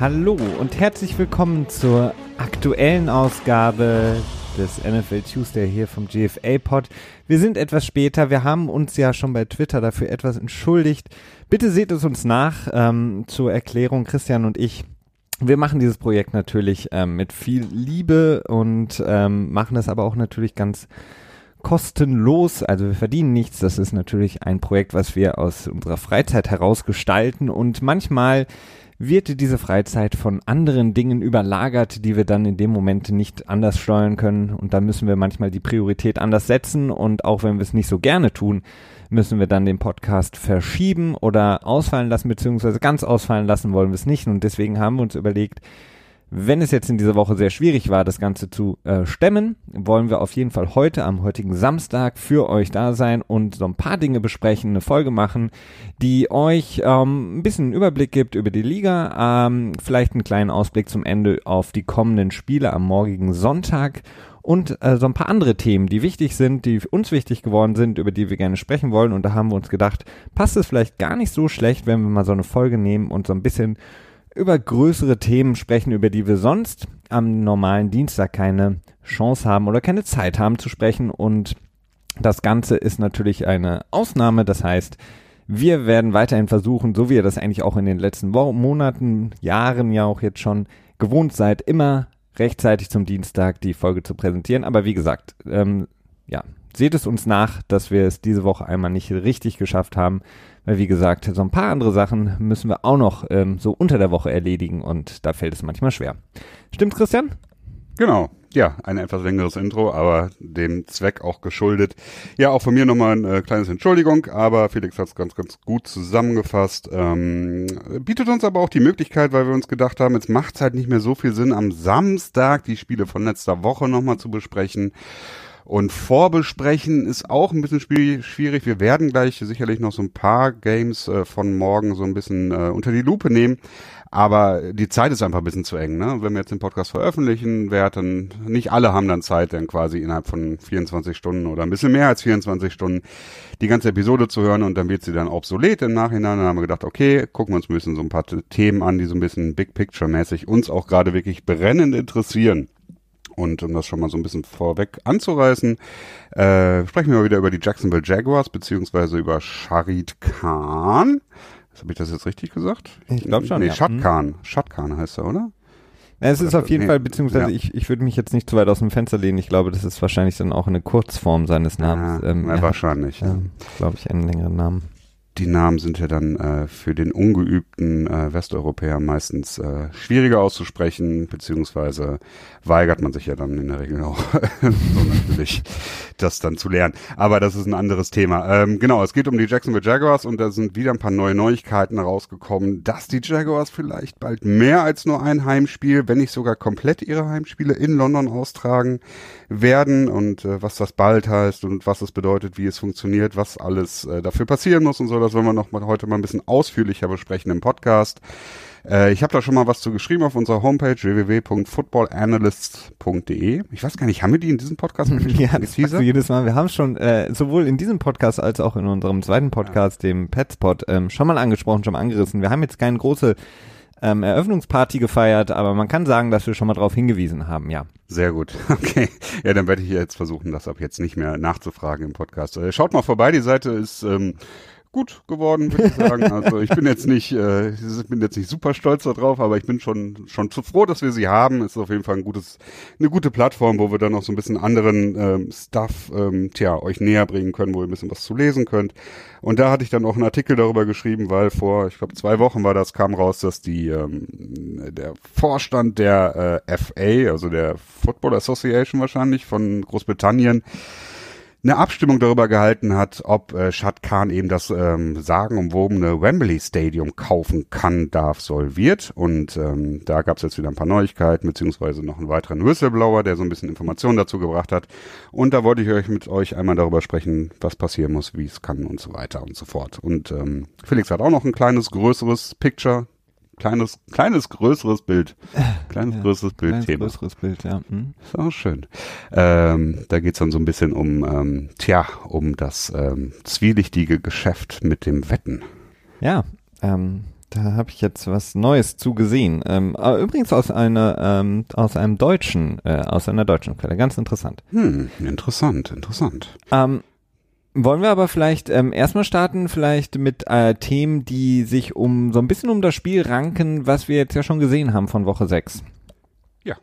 Hallo und herzlich willkommen zur aktuellen Ausgabe des NFL Tuesday hier vom GFA Pod. Wir sind etwas später, wir haben uns ja schon bei Twitter dafür etwas entschuldigt. Bitte seht es uns nach ähm, zur Erklärung, Christian und ich. Wir machen dieses Projekt natürlich ähm, mit viel Liebe und ähm, machen es aber auch natürlich ganz kostenlos, also wir verdienen nichts. Das ist natürlich ein Projekt, was wir aus unserer Freizeit heraus gestalten und manchmal wird diese Freizeit von anderen Dingen überlagert, die wir dann in dem Moment nicht anders steuern können. Und da müssen wir manchmal die Priorität anders setzen. Und auch wenn wir es nicht so gerne tun, müssen wir dann den Podcast verschieben oder ausfallen lassen, beziehungsweise ganz ausfallen lassen wollen wir es nicht. Und deswegen haben wir uns überlegt, wenn es jetzt in dieser Woche sehr schwierig war, das Ganze zu äh, stemmen, wollen wir auf jeden Fall heute, am heutigen Samstag, für euch da sein und so ein paar Dinge besprechen, eine Folge machen, die euch ähm, ein bisschen einen Überblick gibt über die Liga, ähm, vielleicht einen kleinen Ausblick zum Ende auf die kommenden Spiele am morgigen Sonntag und äh, so ein paar andere Themen, die wichtig sind, die uns wichtig geworden sind, über die wir gerne sprechen wollen. Und da haben wir uns gedacht, passt es vielleicht gar nicht so schlecht, wenn wir mal so eine Folge nehmen und so ein bisschen über größere Themen sprechen, über die wir sonst am normalen Dienstag keine Chance haben oder keine Zeit haben zu sprechen. Und das Ganze ist natürlich eine Ausnahme. Das heißt, wir werden weiterhin versuchen, so wie ihr das eigentlich auch in den letzten Wochen, Monaten, Jahren ja auch jetzt schon gewohnt seid, immer rechtzeitig zum Dienstag die Folge zu präsentieren. Aber wie gesagt, ähm, ja, seht es uns nach, dass wir es diese Woche einmal nicht richtig geschafft haben. Weil wie gesagt, so ein paar andere Sachen müssen wir auch noch ähm, so unter der Woche erledigen und da fällt es manchmal schwer. Stimmt, Christian? Genau. Ja, ein etwas längeres Intro, aber dem Zweck auch geschuldet. Ja, auch von mir nochmal ein äh, kleines Entschuldigung, aber Felix hat es ganz, ganz gut zusammengefasst. Ähm, bietet uns aber auch die Möglichkeit, weil wir uns gedacht haben, jetzt macht es halt nicht mehr so viel Sinn, am Samstag die Spiele von letzter Woche nochmal zu besprechen. Und vorbesprechen ist auch ein bisschen schwierig. Wir werden gleich sicherlich noch so ein paar Games äh, von morgen so ein bisschen äh, unter die Lupe nehmen. Aber die Zeit ist einfach ein bisschen zu eng. Ne? Wenn wir jetzt den Podcast veröffentlichen, werden nicht alle haben dann Zeit, dann quasi innerhalb von 24 Stunden oder ein bisschen mehr als 24 Stunden die ganze Episode zu hören und dann wird sie dann obsolet im Nachhinein. Dann haben wir gedacht, okay, gucken wir uns ein bisschen so ein paar Themen an, die so ein bisschen Big Picture mäßig uns auch gerade wirklich brennend interessieren. Und um das schon mal so ein bisschen vorweg anzureißen, äh, sprechen wir mal wieder über die Jacksonville Jaguars, beziehungsweise über Sharid Khan. Habe ich das jetzt richtig gesagt? Ich glaube schon. Nee, ja. Shad Hm. Khan. Shad Khan heißt er, oder? Ja, es ist auf jeden Nee, Fall, beziehungsweise ja. ich, ich würde mich jetzt nicht zu weit aus dem Fenster lehnen. Ich glaube, das ist wahrscheinlich dann auch eine Kurzform seines Namens. Ja, ähm, ja, wahrscheinlich. ähm, glaube ich, einen längeren Namen. Die Namen sind ja dann äh, für den ungeübten äh, Westeuropäer meistens äh, schwieriger auszusprechen, beziehungsweise weigert man sich ja dann in der Regel auch so natürlich, das dann zu lernen. Aber das ist ein anderes Thema. Ähm, genau, es geht um die Jacksonville Jaguars und da sind wieder ein paar neue Neuigkeiten rausgekommen, dass die Jaguars vielleicht bald mehr als nur ein Heimspiel, wenn nicht sogar komplett ihre Heimspiele in London austragen werden und äh, was das bald heißt und was es bedeutet, wie es funktioniert, was alles äh, dafür passieren muss und so, das wollen wir noch mal heute mal ein bisschen ausführlicher besprechen im Podcast. Äh, ich habe da schon mal was zu geschrieben auf unserer Homepage www.footballanalysts.de. Ich weiß gar nicht, haben wir die in diesem Podcast Ja, das sagst du jedes Mal. Wir haben schon äh, sowohl in diesem Podcast als auch in unserem zweiten Podcast, dem Petspot, ähm, schon mal angesprochen, schon mal angerissen. Wir haben jetzt keine große ähm, Eröffnungsparty gefeiert, aber man kann sagen, dass wir schon mal darauf hingewiesen haben, ja. Sehr gut. Okay. Ja, dann werde ich jetzt versuchen, das ab jetzt nicht mehr nachzufragen im Podcast. Äh, schaut mal vorbei, die Seite ist ähm, gut geworden, würde ich sagen. Also ich bin jetzt nicht, äh, ich bin jetzt nicht super stolz darauf, aber ich bin schon schon zu froh, dass wir sie haben. Ist auf jeden Fall ein gutes, eine gute Plattform, wo wir dann noch so ein bisschen anderen ähm, Stuff, ähm, tja, euch näher bringen können, wo ihr ein bisschen was zu lesen könnt. Und da hatte ich dann auch einen Artikel darüber geschrieben, weil vor, ich glaube, zwei Wochen war das, kam raus, dass die ähm, der Vorstand der äh, FA, also der Football Association wahrscheinlich von Großbritannien, eine Abstimmung darüber gehalten hat, ob äh, Shad Khan eben das ähm, sagenumwobene Wembley Stadium kaufen kann, darf, soll, wird. Und ähm, da gab es jetzt wieder ein paar Neuigkeiten, beziehungsweise noch einen weiteren Whistleblower, der so ein bisschen Informationen dazu gebracht hat. Und da wollte ich euch mit euch einmal darüber sprechen, was passieren muss, wie es kann und so weiter und so fort. Und ähm, Felix hat auch noch ein kleines, größeres Picture, kleines, kleines, größeres Bild. Kleines, Ja, größeres Bild Kleines, Thema. größeres Bild, ja. Hm. Ist auch schön. Ähm, da geht's dann so ein bisschen um, ähm, tja, um das ähm, zwielichtige Geschäft mit dem Wetten. Ja, ähm, Da habe ich jetzt was Neues zugesehen. Ähm, aber übrigens aus einer ähm, aus einem deutschen äh, aus einer deutschen Quelle. Ganz interessant. Hm, interessant, interessant. Ähm, wollen wir aber vielleicht ähm, erstmal starten, vielleicht mit äh, Themen, die sich um so ein bisschen um das Spiel ranken, was wir jetzt ja schon gesehen haben von Woche 6. Ja.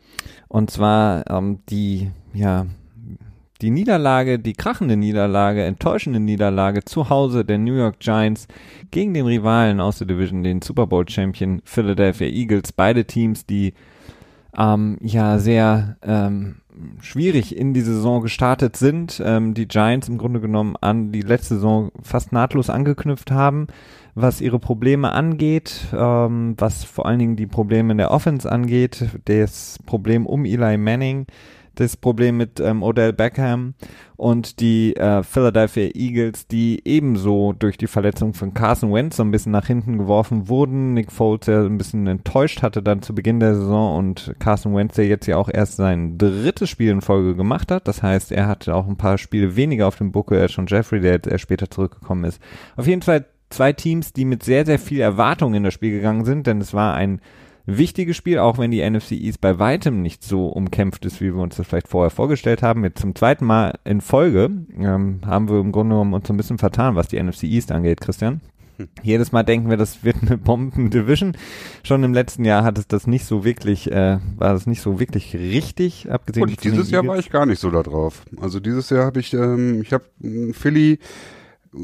Und zwar ähm, die, ja, die Niederlage, die krachende Niederlage, enttäuschende Niederlage zu Hause der New York Giants gegen den Rivalen aus der Division, den Super Bowl Champion Philadelphia Eagles. Beide Teams, die ähm, ja sehr ähm, schwierig in die Saison gestartet sind. Ähm, die Giants im Grunde genommen an die letzte Saison fast nahtlos angeknüpft haben, was ihre Probleme angeht, ähm, was vor allen Dingen die Probleme in der Offense angeht, das Problem um Eli Manning das Problem mit ähm, Odell Beckham und die äh, Philadelphia Eagles, die ebenso durch die Verletzung von Carson Wentz so ein bisschen nach hinten geworfen wurden. Nick Foles, der ein bisschen enttäuscht hatte dann zu Beginn der Saison und Carson Wentz, der jetzt ja auch erst sein drittes Spiel in Folge gemacht hat. Das heißt, er hatte auch ein paar Spiele weniger auf dem Buckel als schon Jeffrey, der jetzt erst später zurückgekommen ist. Auf jeden Fall zwei Teams, die mit sehr, sehr viel Erwartung in das Spiel gegangen sind, denn es war ein wichtiges Spiel, auch wenn die NFC East bei weitem nicht so umkämpft ist, wie wir uns das vielleicht vorher vorgestellt haben. Jetzt zum zweiten Mal in Folge ähm, haben wir im Grunde genommen uns so ein bisschen vertan, was die NFC East angeht, Christian. Hm. Jedes Mal denken wir, das wird eine Bomben-Division. Schon im letzten Jahr hat es das nicht so wirklich, äh, war das nicht so wirklich richtig, abgesehen Und dieses Jahr war ich gar nicht so da drauf. Also dieses Jahr habe ich, ähm, ich habe Philly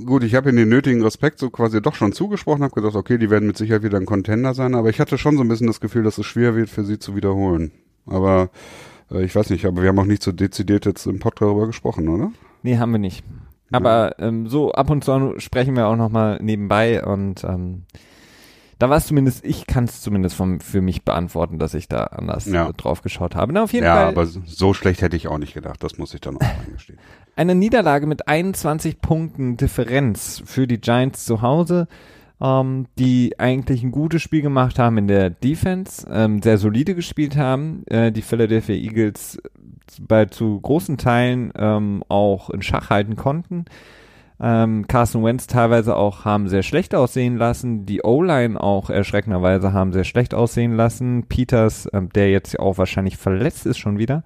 gut, ich habe ihnen den nötigen Respekt so quasi doch schon zugesprochen, habe gedacht, okay, die werden mit Sicherheit wieder ein Contender sein, aber ich hatte schon so ein bisschen das Gefühl, dass es schwer wird für sie zu wiederholen. Aber äh, ich weiß nicht, aber wir haben auch nicht so dezidiert jetzt im Podcast darüber gesprochen, oder? Nee, haben wir nicht. Aber ähm, so ab und zu sprechen wir auch nochmal nebenbei und ähm, da war es zumindest, ich kann es zumindest vom, für mich beantworten, dass ich da anders ja. drauf geschaut habe. Na, auf jeden ja, Fall. aber so schlecht hätte ich auch nicht gedacht, das muss ich dann auch eingestehen. Eine Niederlage mit 21 Punkten Differenz für die Giants zu Hause, ähm, die eigentlich ein gutes Spiel gemacht haben in der Defense, ähm, sehr solide gespielt haben. Äh, die Philadelphia Eagles bei zu großen Teilen ähm, auch in Schach halten konnten. Ähm, Carson Wentz teilweise auch haben sehr schlecht aussehen lassen. Die O-Line auch erschreckenderweise haben sehr schlecht aussehen lassen. Peters, ähm, der jetzt auch wahrscheinlich verletzt ist schon wieder,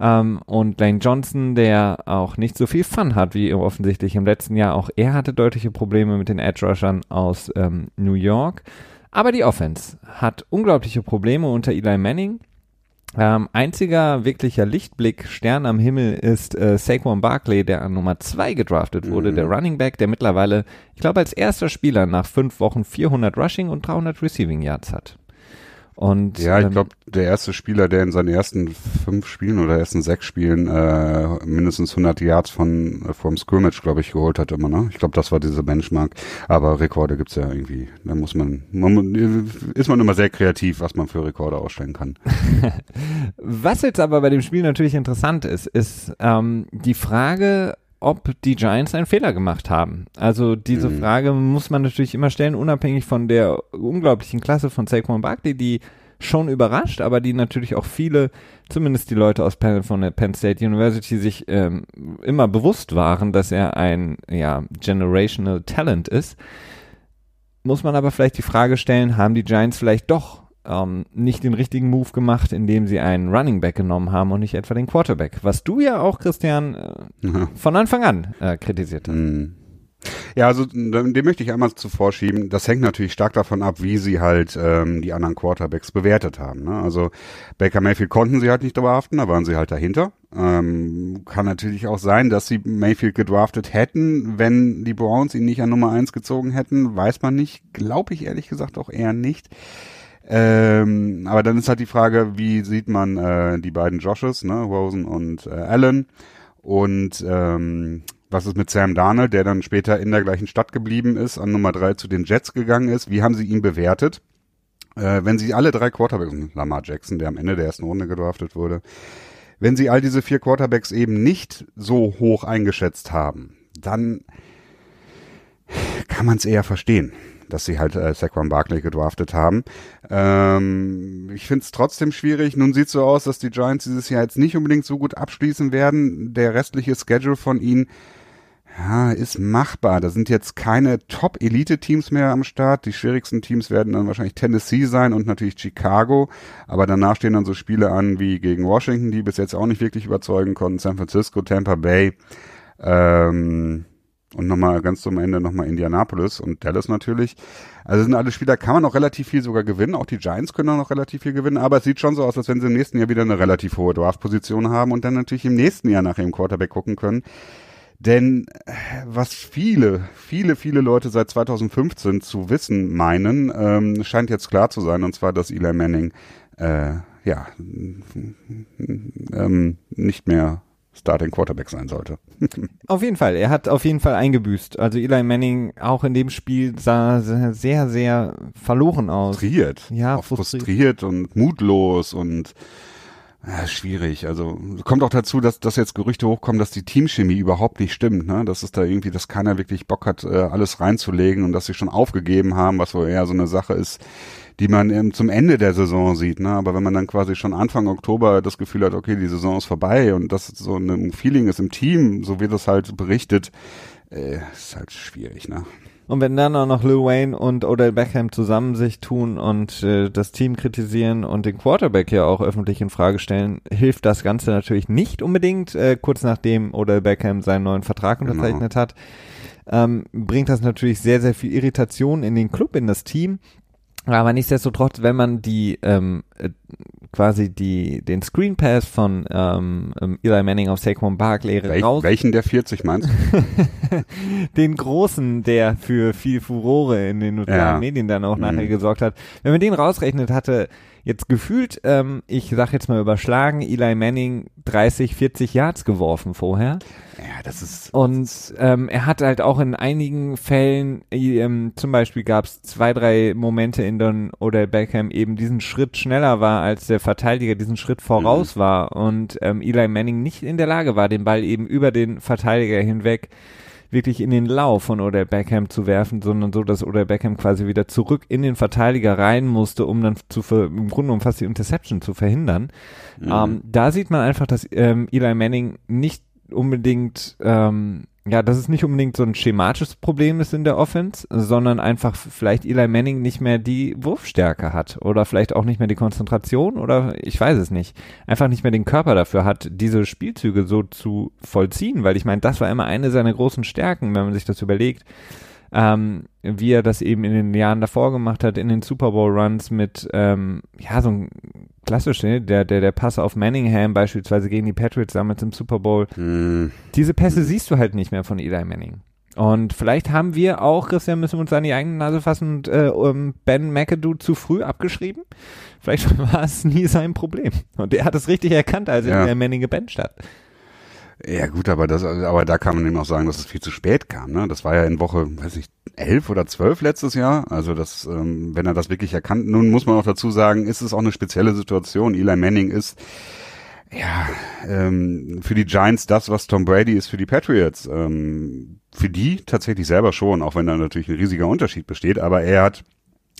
ähm, und Lane Johnson, der auch nicht so viel Fun hat wie offensichtlich im letzten Jahr. Auch er hatte deutliche Probleme mit den Edge Rushern aus ähm, New York. Aber die Offense hat unglaubliche Probleme unter Eli Manning. Ähm, einziger wirklicher Lichtblick, Stern am Himmel, ist äh, Saquon Barkley, der an Nummer 2 gedraftet wurde, mhm. der Running Back, der mittlerweile, ich glaube, als erster Spieler nach fünf Wochen 400 Rushing und 300 Receiving Yards hat. Und, ja, ich ähm, glaube, der erste Spieler, der in seinen ersten fünf Spielen oder ersten sechs Spielen äh, mindestens 100 Yards von äh, vom Scrimmage, glaube ich, geholt hat immer. Ne? Ich glaube, das war diese Benchmark. Aber Rekorde gibt's ja irgendwie. Da muss man, man, ist man immer sehr kreativ, was man für Rekorde ausstellen kann. was jetzt aber bei dem Spiel natürlich interessant ist, ist ähm, die Frage, ob die Giants einen Fehler gemacht haben. Also diese mhm. Frage muss man natürlich immer stellen, unabhängig von der unglaublichen Klasse von Saquon Barkley, die schon überrascht, aber die natürlich auch viele, zumindest die Leute aus Penn, von der Penn State University, sich ähm, immer bewusst waren, dass er ein ja, generational Talent ist. Muss man aber vielleicht die Frage stellen, haben die Giants vielleicht doch ähm, nicht den richtigen Move gemacht, indem sie einen Running Back genommen haben und nicht etwa den Quarterback. Was du ja auch, Christian, äh, von Anfang an äh, kritisiert hast. Mhm. Ja, also dem möchte ich einmal zuvor schieben. Das hängt natürlich stark davon ab, wie sie halt ähm, die anderen Quarterbacks bewertet haben. Ne? Also Baker Mayfield konnten sie halt nicht draften, da waren sie halt dahinter. Ähm, kann natürlich auch sein, dass sie Mayfield gedraftet hätten, wenn die Browns ihn nicht an Nummer eins gezogen hätten. Weiß man nicht. Glaube ich ehrlich gesagt auch eher nicht. Ähm, aber dann ist halt die Frage, wie sieht man äh, die beiden Joshes, ne, Rosen und äh, Allen? Und ähm, was ist mit Sam Darnold, der dann später in der gleichen Stadt geblieben ist, an Nummer drei zu den Jets gegangen ist? Wie haben sie ihn bewertet? Äh, wenn sie alle drei Quarterbacks, Lamar Jackson, der am Ende der ersten Runde gedraftet wurde, wenn sie all diese vier Quarterbacks eben nicht so hoch eingeschätzt haben, dann kann man es eher verstehen dass sie halt äh, Saquon Barkley gedraftet haben. Ähm, ich finde es trotzdem schwierig. Nun sieht so aus, dass die Giants dieses Jahr jetzt nicht unbedingt so gut abschließen werden. Der restliche Schedule von ihnen, ja, ist machbar. Da sind jetzt keine Top-Elite-Teams mehr am Start. Die schwierigsten Teams werden dann wahrscheinlich Tennessee sein und natürlich Chicago. Aber danach stehen dann so Spiele an wie gegen Washington, die bis jetzt auch nicht wirklich überzeugen konnten. San Francisco, Tampa Bay. Ähm, und nochmal ganz zum Ende nochmal Indianapolis und Dallas natürlich. Also sind alle Spieler, kann man auch relativ viel sogar gewinnen. Auch die Giants können auch noch relativ viel gewinnen. Aber es sieht schon so aus, als wenn sie im nächsten Jahr wieder eine relativ hohe Draft-Position haben und dann natürlich im nächsten Jahr nach ihrem Quarterback gucken können. Denn äh, was viele, viele, viele Leute seit 2015 zu wissen meinen, ähm, scheint jetzt klar zu sein, und zwar, dass Eli Manning äh, ja ähm, nicht mehr Starting Quarterback sein sollte. auf jeden Fall, er hat auf jeden Fall eingebüßt. Also Eli Manning auch in dem Spiel sah sehr, sehr verloren aus. Frustriert. Ja, auch frustriert. frustriert und mutlos und ja, schwierig. Also kommt auch dazu, dass, dass jetzt Gerüchte hochkommen, dass die Teamchemie überhaupt nicht stimmt. Ne? Dass es da irgendwie, dass keiner wirklich Bock hat, äh, alles reinzulegen und dass sie schon aufgegeben haben, was wohl eher so eine Sache ist, die man ähm, zum Ende der Saison sieht. Ne? Aber wenn man dann quasi schon Anfang Oktober das Gefühl hat, okay, die Saison ist vorbei und das so ein Feeling ist im Team, so wird das halt berichtet, äh, ist halt schwierig. Ne? Und wenn dann auch noch Lil Wayne und Odell Beckham zusammen sich tun und äh, das Team kritisieren und den Quarterback ja auch öffentlich in Frage stellen, hilft das Ganze natürlich nicht unbedingt. Äh, kurz nachdem Odell Beckham seinen neuen Vertrag genau. unterzeichnet genau. hat, ähm, bringt das natürlich sehr, sehr viel Irritation in den Club, in das Team. Aber nichtsdestotrotz, wenn man die ähm, äh, quasi die den Screen Pass von ähm, ähm Eli Manning auf Saquon Barkley Wel raus. Welchen der 40 meinst den großen, der für viel Furore in den sozialen ja. Medien dann auch nachher mhm. gesorgt hat. Wenn man den rausrechnet, hatte jetzt gefühlt, ähm, ich sag jetzt mal überschlagen, Eli Manning 30, 40 Yards geworfen vorher. Ja, das ist. Und ähm, er hat halt auch in einigen Fällen, ähm, zum Beispiel gab es zwei, drei Momente, in denen Odell Beckham eben diesen Schritt schneller war, als der Verteidiger diesen Schritt voraus mhm. war und ähm, Eli Manning nicht in der Lage war, den Ball eben über den Verteidiger hinweg wirklich in den Lauf von Odell Beckham zu werfen, sondern so, dass Odell Beckham quasi wieder zurück in den Verteidiger rein musste, um dann zu im Grunde um fast die Interception zu verhindern. Mhm. Ähm, da sieht man einfach, dass ähm, Eli Manning nicht unbedingt ähm, ja, dass es nicht unbedingt so ein schematisches Problem ist in der Offense, sondern einfach vielleicht Eli Manning nicht mehr die Wurfstärke hat oder vielleicht auch nicht mehr die Konzentration oder ich weiß es nicht, einfach nicht mehr den Körper dafür hat, diese Spielzüge so zu vollziehen, weil ich meine, das war immer eine seiner großen Stärken, wenn man sich das überlegt ähm, wie er das eben in den Jahren davor gemacht hat, in den Super Bowl Runs mit, ähm, ja, so ein klassisch, ne? der, der, der Pass auf Manningham beispielsweise gegen die Patriots damals im Super Bowl. Mm. Diese Pässe siehst du halt nicht mehr von Eli Manning. Und vielleicht haben wir auch, Christian, müssen wir uns an die eigene Nase fassen und äh, um Ben McAdoo zu früh abgeschrieben. Vielleicht war es nie sein Problem. Und er hat es richtig erkannt, als ja. er Manning gebencht hat. Ja gut, aber das, aber da kann man eben auch sagen, dass es viel zu spät kam. Ne? Das war ja in Woche, weiß ich, elf oder zwölf letztes Jahr. Also das, ähm, wenn er das wirklich erkannt. Nun muss man auch dazu sagen, ist es auch eine spezielle Situation. Eli Manning ist ja ähm, für die Giants das, was Tom Brady ist für die Patriots. Ähm, für die tatsächlich selber schon, auch wenn da natürlich ein riesiger Unterschied besteht. Aber er hat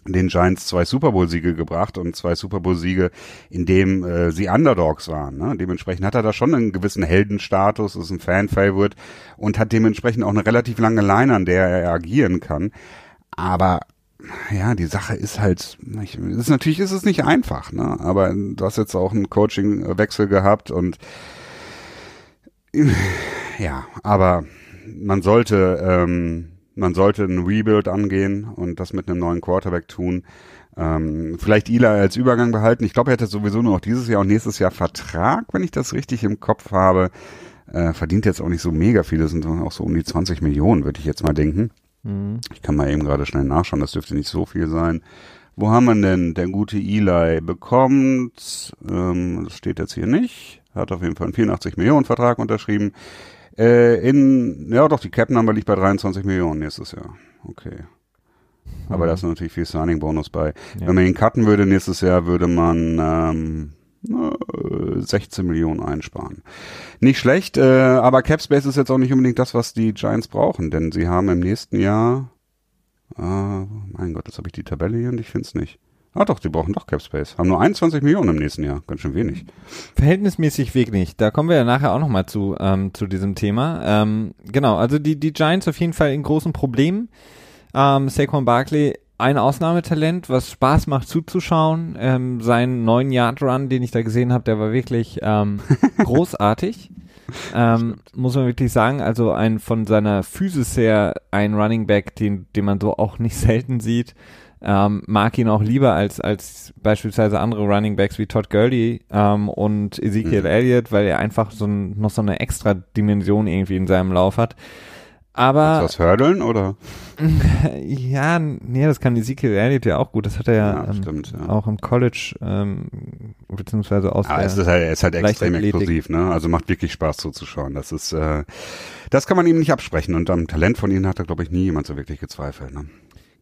den Giants zwei Super Bowl-Siege gebracht und zwei Super Bowl-Siege, in dem äh, sie Underdogs waren. Ne? Dementsprechend hat er da schon einen gewissen Heldenstatus, ist ein Fan-Favorite und hat dementsprechend auch eine relativ lange Line, an der er agieren kann. Aber ja, die Sache ist halt, ich, ist natürlich ist es nicht einfach, ne? Aber du hast jetzt auch einen Coaching-Wechsel gehabt und ja, aber man sollte ähm, man sollte ein Rebuild angehen und das mit einem neuen Quarterback tun. Ähm, vielleicht Eli als Übergang behalten. Ich glaube, er hätte sowieso nur noch dieses Jahr und nächstes Jahr Vertrag, wenn ich das richtig im Kopf habe. Äh, verdient jetzt auch nicht so mega viel, das sind auch so um die 20 Millionen, würde ich jetzt mal denken. Mhm. Ich kann mal eben gerade schnell nachschauen, das dürfte nicht so viel sein. Wo haben wir denn? Der gute Eli bekommt, ähm, das steht jetzt hier nicht, hat auf jeden Fall einen 84 Millionen Vertrag unterschrieben. Äh, in, ja doch, die Cap-Number liegt bei 23 Millionen nächstes Jahr. Okay. Aber mhm. da ist natürlich viel Signing-Bonus bei. Ja. Wenn man ihn cutten würde nächstes Jahr, würde man ähm, 16 Millionen einsparen. Nicht schlecht, äh, aber Capspace ist jetzt auch nicht unbedingt das, was die Giants brauchen, denn sie haben im nächsten Jahr, äh, mein Gott, jetzt habe ich die Tabelle hier und ich finde es nicht. Ah doch, die brauchen doch Cap Space. Haben nur 21 Millionen im nächsten Jahr. Ganz schön wenig. Verhältnismäßig wenig. Da kommen wir ja nachher auch nochmal zu, ähm, zu diesem Thema. Ähm, genau, also die, die Giants auf jeden Fall in großen Problemen. Ähm, Saquon Barkley ein Ausnahmetalent, was Spaß macht zuzuschauen. Ähm, sein neun Yard Run, den ich da gesehen habe, der war wirklich ähm, großartig. Ähm, muss man wirklich sagen, also ein von seiner Physis her ein Running Back, den, den man so auch nicht selten sieht. Ähm, mag ihn auch lieber als, als beispielsweise andere Running Backs wie Todd Gurley ähm, und Ezekiel Mhm. Elliott, weil er einfach so ein, noch so eine extra Dimension irgendwie in seinem Lauf hat. Aber Ist das Hördeln oder? ja, nee, das kann Ezekiel Elliott ja auch gut. Das hat er ja, ähm, stimmt. Ja. auch im College ähm, beziehungsweise aus der es ist halt, er ist halt extrem explosiv, ne? Also macht wirklich Spaß zuzuschauen. Das ist, äh, das kann man ihm nicht absprechen. Und am Talent von ihnen hat da, glaube ich, nie jemand so wirklich gezweifelt. Ne?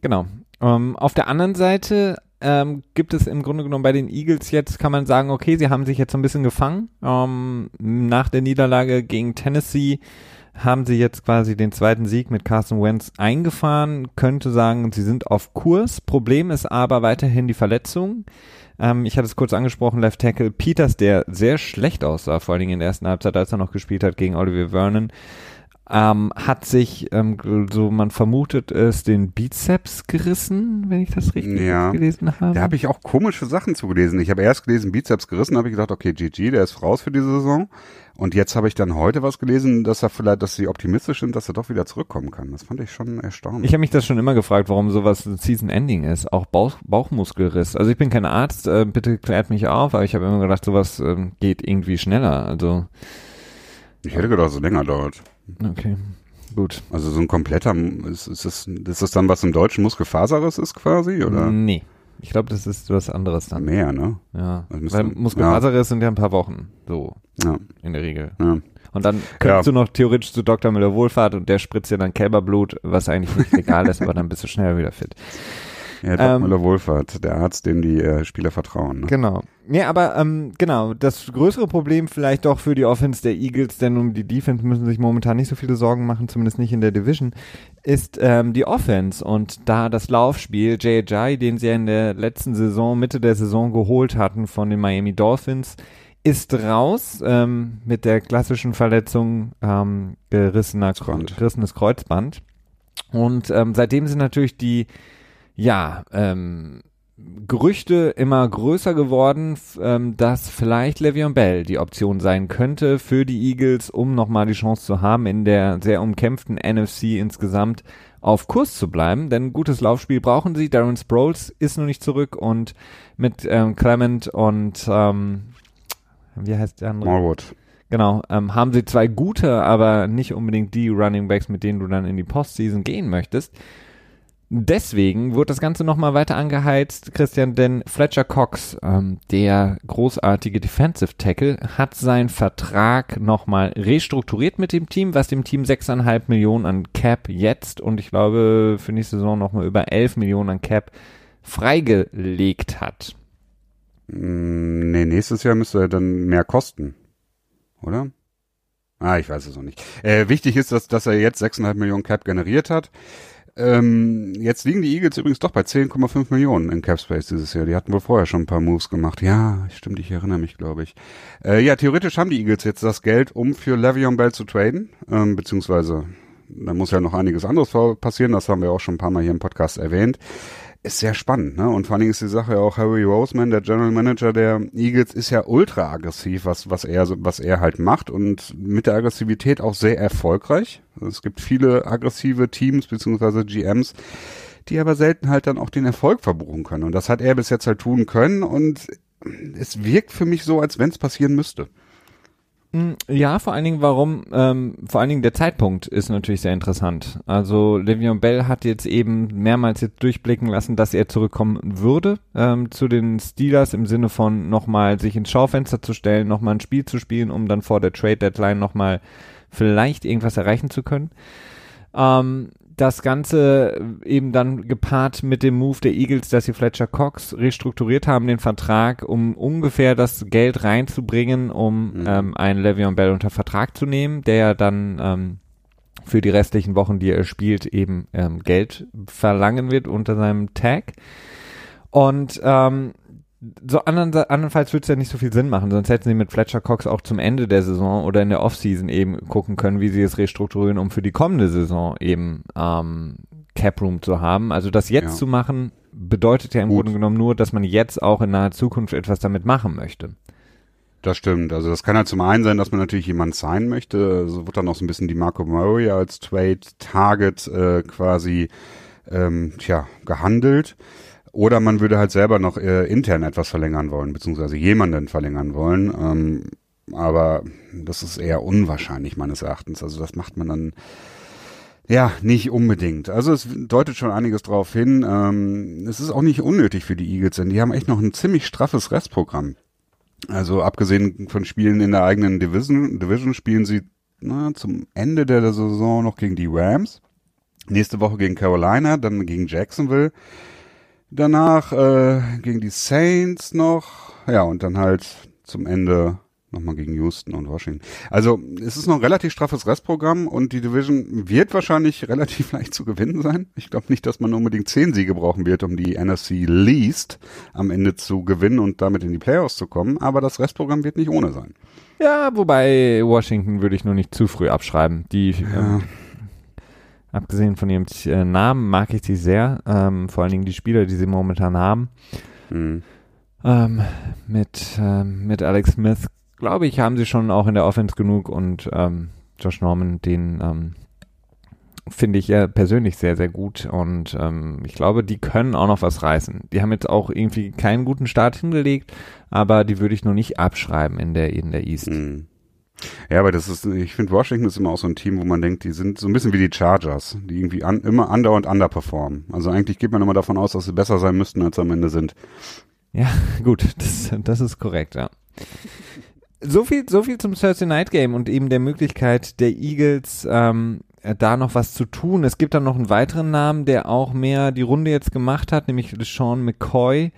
Genau. Ähm, auf der anderen Seite ähm, gibt es im Grunde genommen bei den Eagles jetzt, kann man sagen, okay, sie haben sich jetzt so ein bisschen gefangen. Ähm, nach der Niederlage gegen Tennessee haben sie jetzt quasi den zweiten Sieg mit Carson Wentz eingefahren. Könnte sagen, sie sind auf Kurs. Problem ist aber weiterhin die Verletzung. Ähm, ich hatte es kurz angesprochen, Left Tackle Peters, der sehr schlecht aussah, vor allen Dingen in der ersten Halbzeit, als er noch gespielt hat gegen Oliver Vernon ähm, hat sich, ähm, so man vermutet es, den Bizeps gerissen, wenn ich das richtig Ja. gelesen habe. Da habe ich auch komische Sachen zugelesen. Ich habe erst gelesen, Bizeps gerissen, habe ich gedacht, okay, GG, der ist raus für diese Saison. Und jetzt habe ich dann heute was gelesen, dass er vielleicht, dass sie optimistisch sind, dass er doch wieder zurückkommen kann. Das fand ich schon erstaunlich. ich habe mich das schon immer gefragt, warum sowas ein Season-Ending ist, auch Bauch, Bauchmuskelriss. Also ich bin kein Arzt, äh, bitte klärt mich auf, aber ich habe immer gedacht, sowas ähm, geht irgendwie schneller. Also Ich hätte gedacht, dass es länger dauert. okay, gut. Also so ein kompletter, ist, ist, das, ist das dann was im Deutschen Muskelfaserriss ist quasi, oder? Nee, ich glaube, das ist was anderes dann. Mehr, ne? Ja, müsste- weil Muskelfaserriss sind ja ein paar Wochen, so Ja, in der Regel. ja. Und dann könntest Ja. du noch theoretisch zu Dr. Müller Wohlfahrt und der spritzt dir dann Kälberblut, was eigentlich nicht legal ist, aber dann bist du schneller wieder fit. Ja, Doc Ähm, Müller Wohlfahrt, der Arzt, dem die äh, Spieler vertrauen. Ne? Genau. Nee, aber ähm, genau, das größere Problem vielleicht doch für die Offense der Eagles, denn um die Defense müssen sich momentan nicht so viele Sorgen machen, zumindest nicht in der Division, ist ähm, die Offense und da das Laufspiel J.J., den sie ja in der letzten Saison, Mitte der Saison geholt hatten von den Miami Dolphins, ist raus ähm, mit der klassischen Verletzung ähm, gerissener, Kreuzband. gerissenes Kreuzband. Und ähm, seitdem sind natürlich die, ja, ähm, Gerüchte immer größer geworden, ähm, dass vielleicht Le'Veon Bell die Option sein könnte für die Eagles, um nochmal die Chance zu haben, in der sehr umkämpften NFC insgesamt auf Kurs zu bleiben. Denn gutes Laufspiel brauchen sie. Darren Sproles ist noch nicht zurück und mit ähm, Clement und ähm, wie heißt der andere? Smallwood. Genau, ähm, haben sie zwei gute, aber nicht unbedingt die Running Backs, mit denen du dann in die Postseason gehen möchtest. Deswegen wird das Ganze nochmal weiter angeheizt, Christian, denn Fletcher Cox, ähm, der großartige Defensive Tackle, hat seinen Vertrag nochmal restrukturiert mit dem Team, was dem Team 6,5 Millionen an Cap jetzt und ich glaube für nächste Saison nochmal über 11 Millionen an Cap freigelegt hat. Mm, Nee, nächstes Jahr müsste er dann mehr kosten. Oder? Ah, ich weiß es noch nicht. Äh, wichtig ist, dass, dass er jetzt 6,5 Millionen Cap generiert hat. Ähm, jetzt liegen die Eagles übrigens doch bei 10,5 Millionen in Cap Space dieses Jahr. Die hatten wohl vorher schon ein paar Moves gemacht. Ja, stimmt, ich erinnere mich, glaube ich. Äh, ja, theoretisch haben die Eagles jetzt das Geld, um für Le'Veon Bell zu traden, ähm, beziehungsweise da muss ja noch einiges anderes passieren. Das haben wir auch schon ein paar Mal hier im Podcast erwähnt ist sehr spannend, ne? Und vor allen Dingen ist die Sache ja auch Harry Roseman, der General Manager der Eagles, ist ja ultra aggressiv, was, was er, was er halt macht und mit der Aggressivität auch sehr erfolgreich. Es gibt viele aggressive Teams beziehungsweise GMs, die aber selten halt dann auch den Erfolg verbuchen können. Und das hat er bis jetzt halt tun können und es wirkt für mich so, als wenn es passieren müsste. Mm, Ja, vor allen Dingen, warum, ähm, vor allen Dingen der Zeitpunkt ist natürlich sehr interessant. Also Le'Veon Bell hat jetzt eben mehrmals jetzt durchblicken lassen, dass er zurückkommen würde ähm, zu den Steelers im Sinne von nochmal sich ins Schaufenster zu stellen, nochmal ein Spiel zu spielen, um dann vor der Trade Deadline nochmal vielleicht irgendwas erreichen zu können. Ähm, das Ganze eben dann gepaart mit dem Move der Eagles, dass sie Fletcher Cox restrukturiert haben, den Vertrag, um ungefähr das Geld reinzubringen, um Mhm. ähm, einen Le'Veon Bell unter Vertrag zu nehmen, der ja dann ähm, für die restlichen Wochen, die er spielt, eben ähm, Geld verlangen wird unter seinem Tag. Und ähm, so andern, andernfalls würde es ja nicht so viel Sinn machen, sonst hätten sie mit Fletcher Cox auch zum Ende der Saison oder in der Offseason eben gucken können, wie sie es restrukturieren, um für die kommende Saison eben ähm, Cap Room zu haben. Also das jetzt ja. zu machen, bedeutet ja im Gut. Grunde genommen nur, dass man jetzt auch in naher Zukunft etwas damit machen möchte. Das stimmt. Also das kann halt zum einen sein, dass man natürlich jemand sein möchte. So also wird dann auch so ein bisschen die Marco Murray als Trade Target äh, quasi ähm, tja, gehandelt. Oder man würde halt selber noch äh, intern etwas verlängern wollen, beziehungsweise jemanden verlängern wollen. Ähm, aber das ist eher unwahrscheinlich meines Erachtens. Also das macht man dann ja nicht unbedingt. Also es deutet schon einiges drauf hin. Ähm, es ist auch nicht unnötig für die Eagles, denn die haben echt noch ein ziemlich straffes Restprogramm. Also abgesehen von Spielen in der eigenen Division, Division spielen sie na, zum Ende der Saison noch gegen die Rams. Nächste Woche gegen Carolina, dann gegen Jacksonville. Danach äh, gegen die Saints noch. Ja, und dann halt zum Ende nochmal gegen Houston und Washington. Also es ist noch ein relativ straffes Restprogramm und die Division wird wahrscheinlich relativ leicht zu gewinnen sein. Ich glaube nicht, dass man unbedingt zehn Siege brauchen wird, um die NFC Least am Ende zu gewinnen und damit in die Playoffs zu kommen. Aber das Restprogramm wird nicht ohne sein. Ja, wobei Washington würde ich nur nicht zu früh abschreiben. Die ja. ähm, abgesehen von ihrem äh, Namen mag ich sie sehr. Ähm, vor allen Dingen die Spieler, die sie momentan haben. Mhm. Ähm, mit, ähm, mit Alex Smith, glaube ich, haben sie schon auch in der Offense genug und ähm, Josh Norman, den ähm, finde ich ja persönlich sehr, sehr gut und ähm, ich glaube, die können auch noch was reißen. Die haben jetzt auch irgendwie keinen guten Start hingelegt, aber die würde ich noch nicht abschreiben in der, in der East. Mhm. Ja, aber das ist, ich finde, Washington ist immer auch so ein Team, wo man denkt, die sind so ein bisschen wie die Chargers, die irgendwie an, immer under und underperformen. Also eigentlich geht man immer davon aus, dass sie besser sein müssten, als sie am Ende sind. Ja, gut, das, das ist korrekt, ja. So viel, so viel zum Thursday Night Game und eben der Möglichkeit der Eagles, ähm, da noch was zu tun. Es gibt dann noch einen weiteren Namen, der auch mehr die Runde jetzt gemacht hat, nämlich Sean McCoy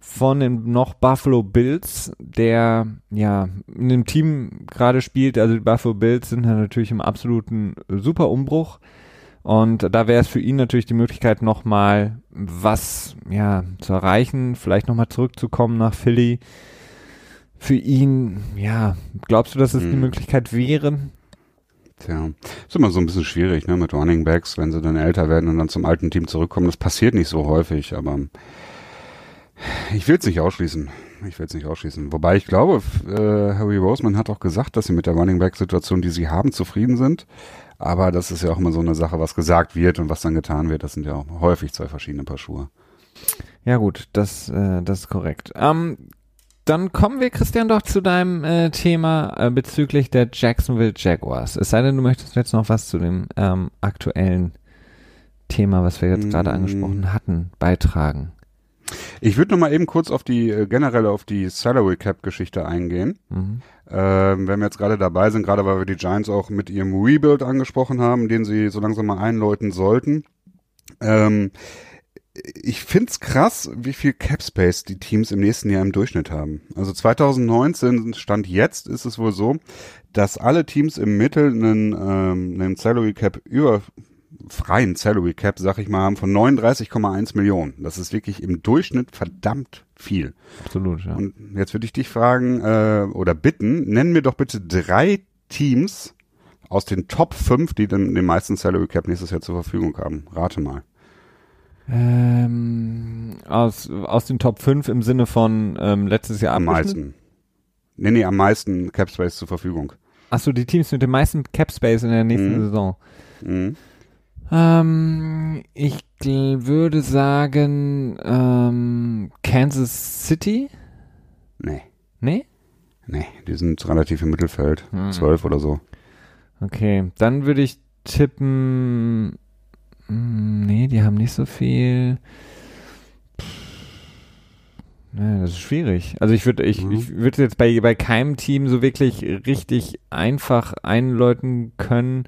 von den noch Buffalo Bills, der ja in dem Team gerade spielt. Also die Buffalo Bills sind ja natürlich im absoluten super Umbruch. Und da wäre es für ihn natürlich die Möglichkeit, nochmal was ja, zu erreichen, vielleicht nochmal zurückzukommen nach Philly. Für ihn, ja, glaubst du, dass es hm. die Möglichkeit wäre? Tja, ist immer so ein bisschen schwierig, ne, mit Running Backs, wenn sie dann älter werden und dann zum alten Team zurückkommen. Das passiert nicht so häufig, aber ich will es nicht ausschließen. Ich will es nicht ausschließen. Wobei ich glaube, äh, Harry Roseman hat auch gesagt, dass sie mit der Running Back Situation, die sie haben, zufrieden sind. Aber das ist ja auch immer so eine Sache, was gesagt wird und was dann getan wird. Das sind ja auch häufig zwei verschiedene Paar Schuhe. Ja gut, das, äh, das ist korrekt. Ähm, dann kommen wir, Christian, doch zu deinem äh, Thema äh, bezüglich der Jacksonville Jaguars. Es sei denn, du möchtest jetzt noch was zu dem ähm, aktuellen Thema, was wir jetzt mm. gerade angesprochen hatten, beitragen. Ich würde noch mal eben kurz auf die äh, generell auf die Salary Cap Geschichte eingehen. Mhm. Ähm, wenn wir jetzt gerade dabei sind, gerade weil wir die Giants auch mit ihrem Rebuild angesprochen haben, den sie so langsam mal einläuten sollten. Ähm, ich find's krass, wie viel Cap Space die Teams im nächsten Jahr im Durchschnitt haben. Also 2019 stand jetzt ist es wohl so, dass alle Teams im Mittel einen, ähm, einen Salary Cap über freien Salary Cap, sag ich mal, haben von 39,1 Millionen. Das ist wirklich im Durchschnitt verdammt viel. Absolut, ja. Und jetzt würde ich dich fragen äh, oder bitten, nenn mir doch bitte drei Teams aus den Top 5, die dann den meisten Salary Cap nächstes Jahr zur Verfügung haben. Rate mal. Ähm, aus, aus den Top 5 im Sinne von ähm, letztes Jahr Am meisten. Nee, nee, am meisten Cap Space zur Verfügung. Achso, die Teams mit dem meisten Cap Space in der nächsten mhm. Saison. Mhm. Ähm, ich würde sagen ähm, Kansas City. Nee. Nee? Nee, die sind relativ im Mittelfeld. Hm. Zwölf oder so. Okay, dann würde ich tippen. Hm, nee, die haben nicht so viel. Nee, das ist schwierig. Also ich würde ich, mhm. ich würde jetzt bei, bei keinem Team so wirklich richtig einfach einläuten können,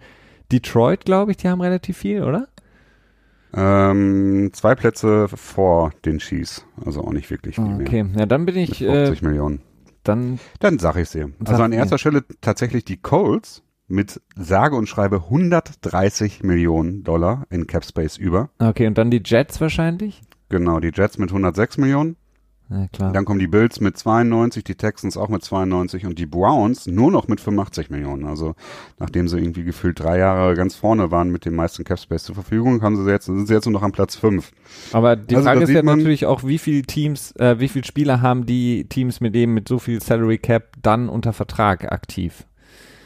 Detroit, glaube ich, die haben relativ viel, oder? Ähm, zwei Plätze vor den Chiefs, also auch nicht wirklich viel okay. mehr. ja, dann bin ich. Mit 50 äh, Millionen. Dann, dann sag ich dir. Also an erster mir. Stelle tatsächlich die Colts mit sage und schreibe 130 Millionen Dollar in Cap Space über. Okay, und dann die Jets wahrscheinlich? Genau, die Jets mit 106 Millionen. Ja, klar. Dann kommen die Bills mit 92, die Texans auch mit 92 und die Browns nur noch mit 85 Millionen. Also nachdem sie irgendwie gefühlt drei Jahre ganz vorne waren mit dem meisten Cap Space zur Verfügung, haben sie jetzt, sind sie jetzt nur noch an Platz 5. Aber die Also, Frage ist ja natürlich auch, wie viele Teams, äh, wie viele Spieler haben die Teams mit dem mit so viel Salary Cap dann unter Vertrag aktiv?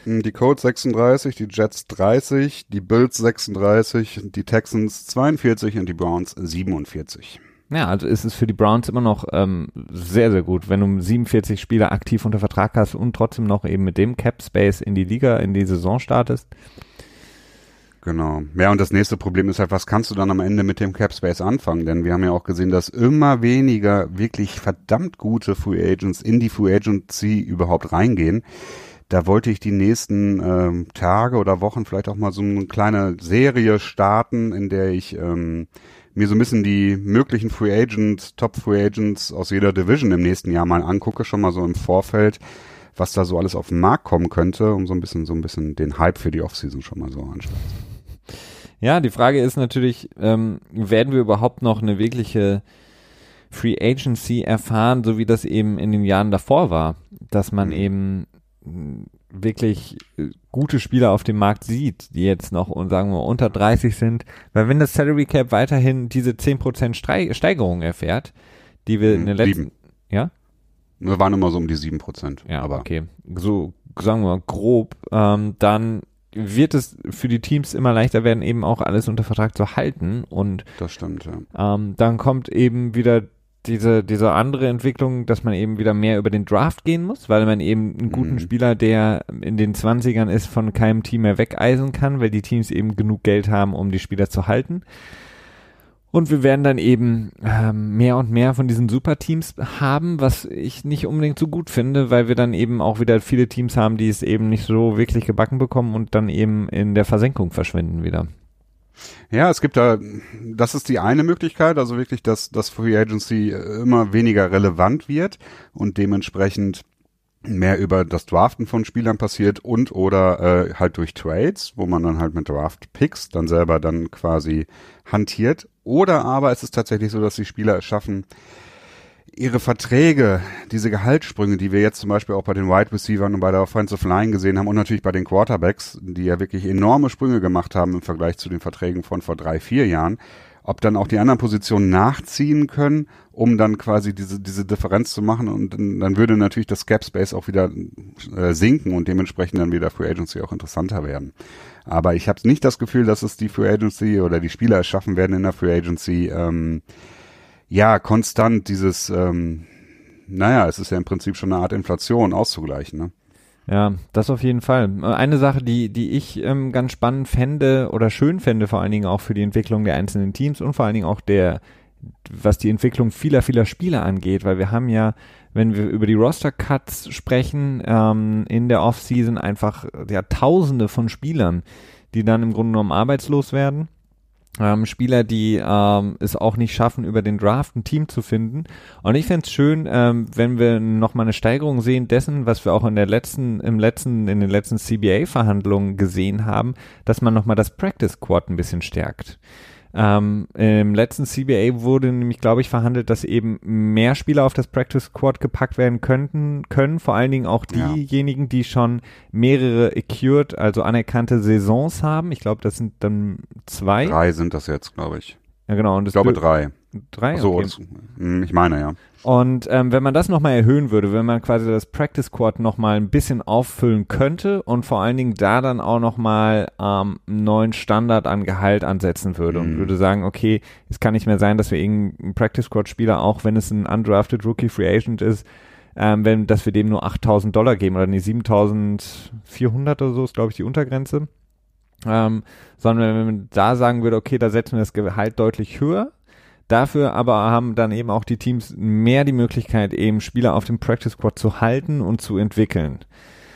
Hm, Die Colts 36, die Jets 30, die Bills 36, die Texans 42 und die Browns 47. Ja, also ist es für die Browns immer noch ähm, sehr, sehr gut, wenn du 47 Spieler aktiv unter Vertrag hast und trotzdem noch eben mit dem Cap Space in die Liga, in die Saison startest. Genau. Ja, und das nächste Problem ist halt, was kannst du dann am Ende mit dem Cap Space anfangen? Denn wir haben ja auch gesehen, dass immer weniger wirklich verdammt gute Free Agents in die Free Agency überhaupt reingehen. Da wollte ich die nächsten ähm, Tage oder Wochen vielleicht auch mal so eine kleine Serie starten, in der ich ähm, mir so ein bisschen die möglichen Free Agents, Top Free Agents aus jeder Division im nächsten Jahr mal angucke, schon mal so im Vorfeld, was da so alles auf den Markt kommen könnte, um so ein bisschen, so ein bisschen den Hype für die Offseason schon mal so anstellen. Ja, die Frage ist natürlich, ähm, werden wir überhaupt noch eine wirkliche Free Agency erfahren, so wie das eben in den Jahren davor war, dass man Mhm. eben wirklich äh, gute Spieler auf dem Markt sieht, die jetzt noch und sagen wir unter 30 sind, weil wenn das Salary Cap weiterhin diese 10% Strei Steigerung erfährt, die wir in den letzten Sieben. ja? Wir waren immer so um die sieben Prozent. Ja, aber okay. So, sagen wir mal, grob, ähm, dann wird es für die Teams immer leichter werden, eben auch alles unter Vertrag zu halten. Und das stimmt, ja. ähm, dann kommt eben wieder diese, diese andere Entwicklung, dass man eben wieder mehr über den Draft gehen muss, weil man eben einen guten Mhm. Spieler, der in den 20ern ist, von keinem Team mehr wegeisen kann, weil die Teams eben genug Geld haben, um die Spieler zu halten. Und wir werden dann eben ähm, mehr und mehr von diesen Superteams haben, was ich nicht unbedingt so gut finde, weil wir dann eben auch wieder viele Teams haben, die es eben nicht so wirklich gebacken bekommen und dann eben in der Versenkung verschwinden wieder. Ja, es gibt da, das ist die eine Möglichkeit, also wirklich, dass dass Free Agency äh, immer weniger relevant wird und dementsprechend mehr über das Draften von Spielern passiert und oder äh, halt durch Trades, wo man dann halt mit Draft Picks dann selber dann quasi hantiert. Oder aber es ist tatsächlich so, dass die Spieler es schaffen, ihre Verträge, diese Gehaltssprünge, die wir jetzt zum Beispiel auch bei den Wide Receivers und bei der Offensive Line gesehen haben und natürlich bei den Quarterbacks, die ja wirklich enorme Sprünge gemacht haben im Vergleich zu den Verträgen von vor drei, vier Jahren, ob dann auch die anderen Positionen nachziehen können, um dann quasi diese, diese Differenz zu machen und dann, würde natürlich das Cap Space auch wieder äh, sinken und dementsprechend dann wieder Free Agency auch interessanter werden. Aber ich habe nicht das Gefühl, dass es die Free Agency oder die Spieler es schaffen werden in der Free Agency, ähm, ja, konstant dieses, ähm, naja, es ist ja im Prinzip schon eine Art Inflation auszugleichen, ne? Ja, das auf jeden Fall. Eine Sache, die, die ich ähm, ganz spannend fände oder schön fände, vor allen Dingen auch für die Entwicklung der einzelnen Teams und vor allen Dingen auch der, was die Entwicklung vieler, vieler Spieler angeht, weil wir haben ja, wenn wir über die Roster-Cuts sprechen, ähm, in der Offseason einfach ja Tausende von Spielern, die dann im Grunde genommen arbeitslos werden. Ähm, Spieler, die ähm, es auch nicht schaffen, über den Draft ein Team zu finden. Und ich fänd's schön, ähm, wenn wir nochmal eine Steigerung sehen dessen, was wir auch in der letzten, im letzten, in den letzten CBA-Verhandlungen gesehen haben, dass man nochmal das Practice Squad ein bisschen stärkt. Ähm, Im letzten CBA wurde nämlich, glaube ich, verhandelt, dass eben mehr Spieler auf das Practice Squad gepackt werden könnten, können, vor allen Dingen auch Ja. diejenigen, die schon mehrere accured, also anerkannte Saisons haben. Ich glaube, das sind dann zwei. Drei sind das jetzt, glaube ich. Ja, genau. Und Ich glaube dür- drei. drei. So, okay. das, hm, ich meine, ja. Und ähm, wenn man das nochmal erhöhen würde, wenn man quasi das Practice Squad nochmal ein bisschen auffüllen könnte und vor allen Dingen da dann auch nochmal ähm, einen neuen Standard an Gehalt ansetzen würde und Mhm. würde sagen, okay, es kann nicht mehr sein, dass wir irgendeinen Practice Squad Spieler, auch wenn es ein undrafted Rookie Free Agent ist, ähm, wenn, dass wir dem nur 8000 Dollar geben oder nee, 7400 oder so ist, glaube ich, die Untergrenze. Ähm, sondern wenn man da sagen würde, okay, da setzen wir das Gehalt deutlich höher, Dafür aber haben dann eben auch die Teams mehr die Möglichkeit, eben Spieler auf dem Practice Squad zu halten und zu entwickeln.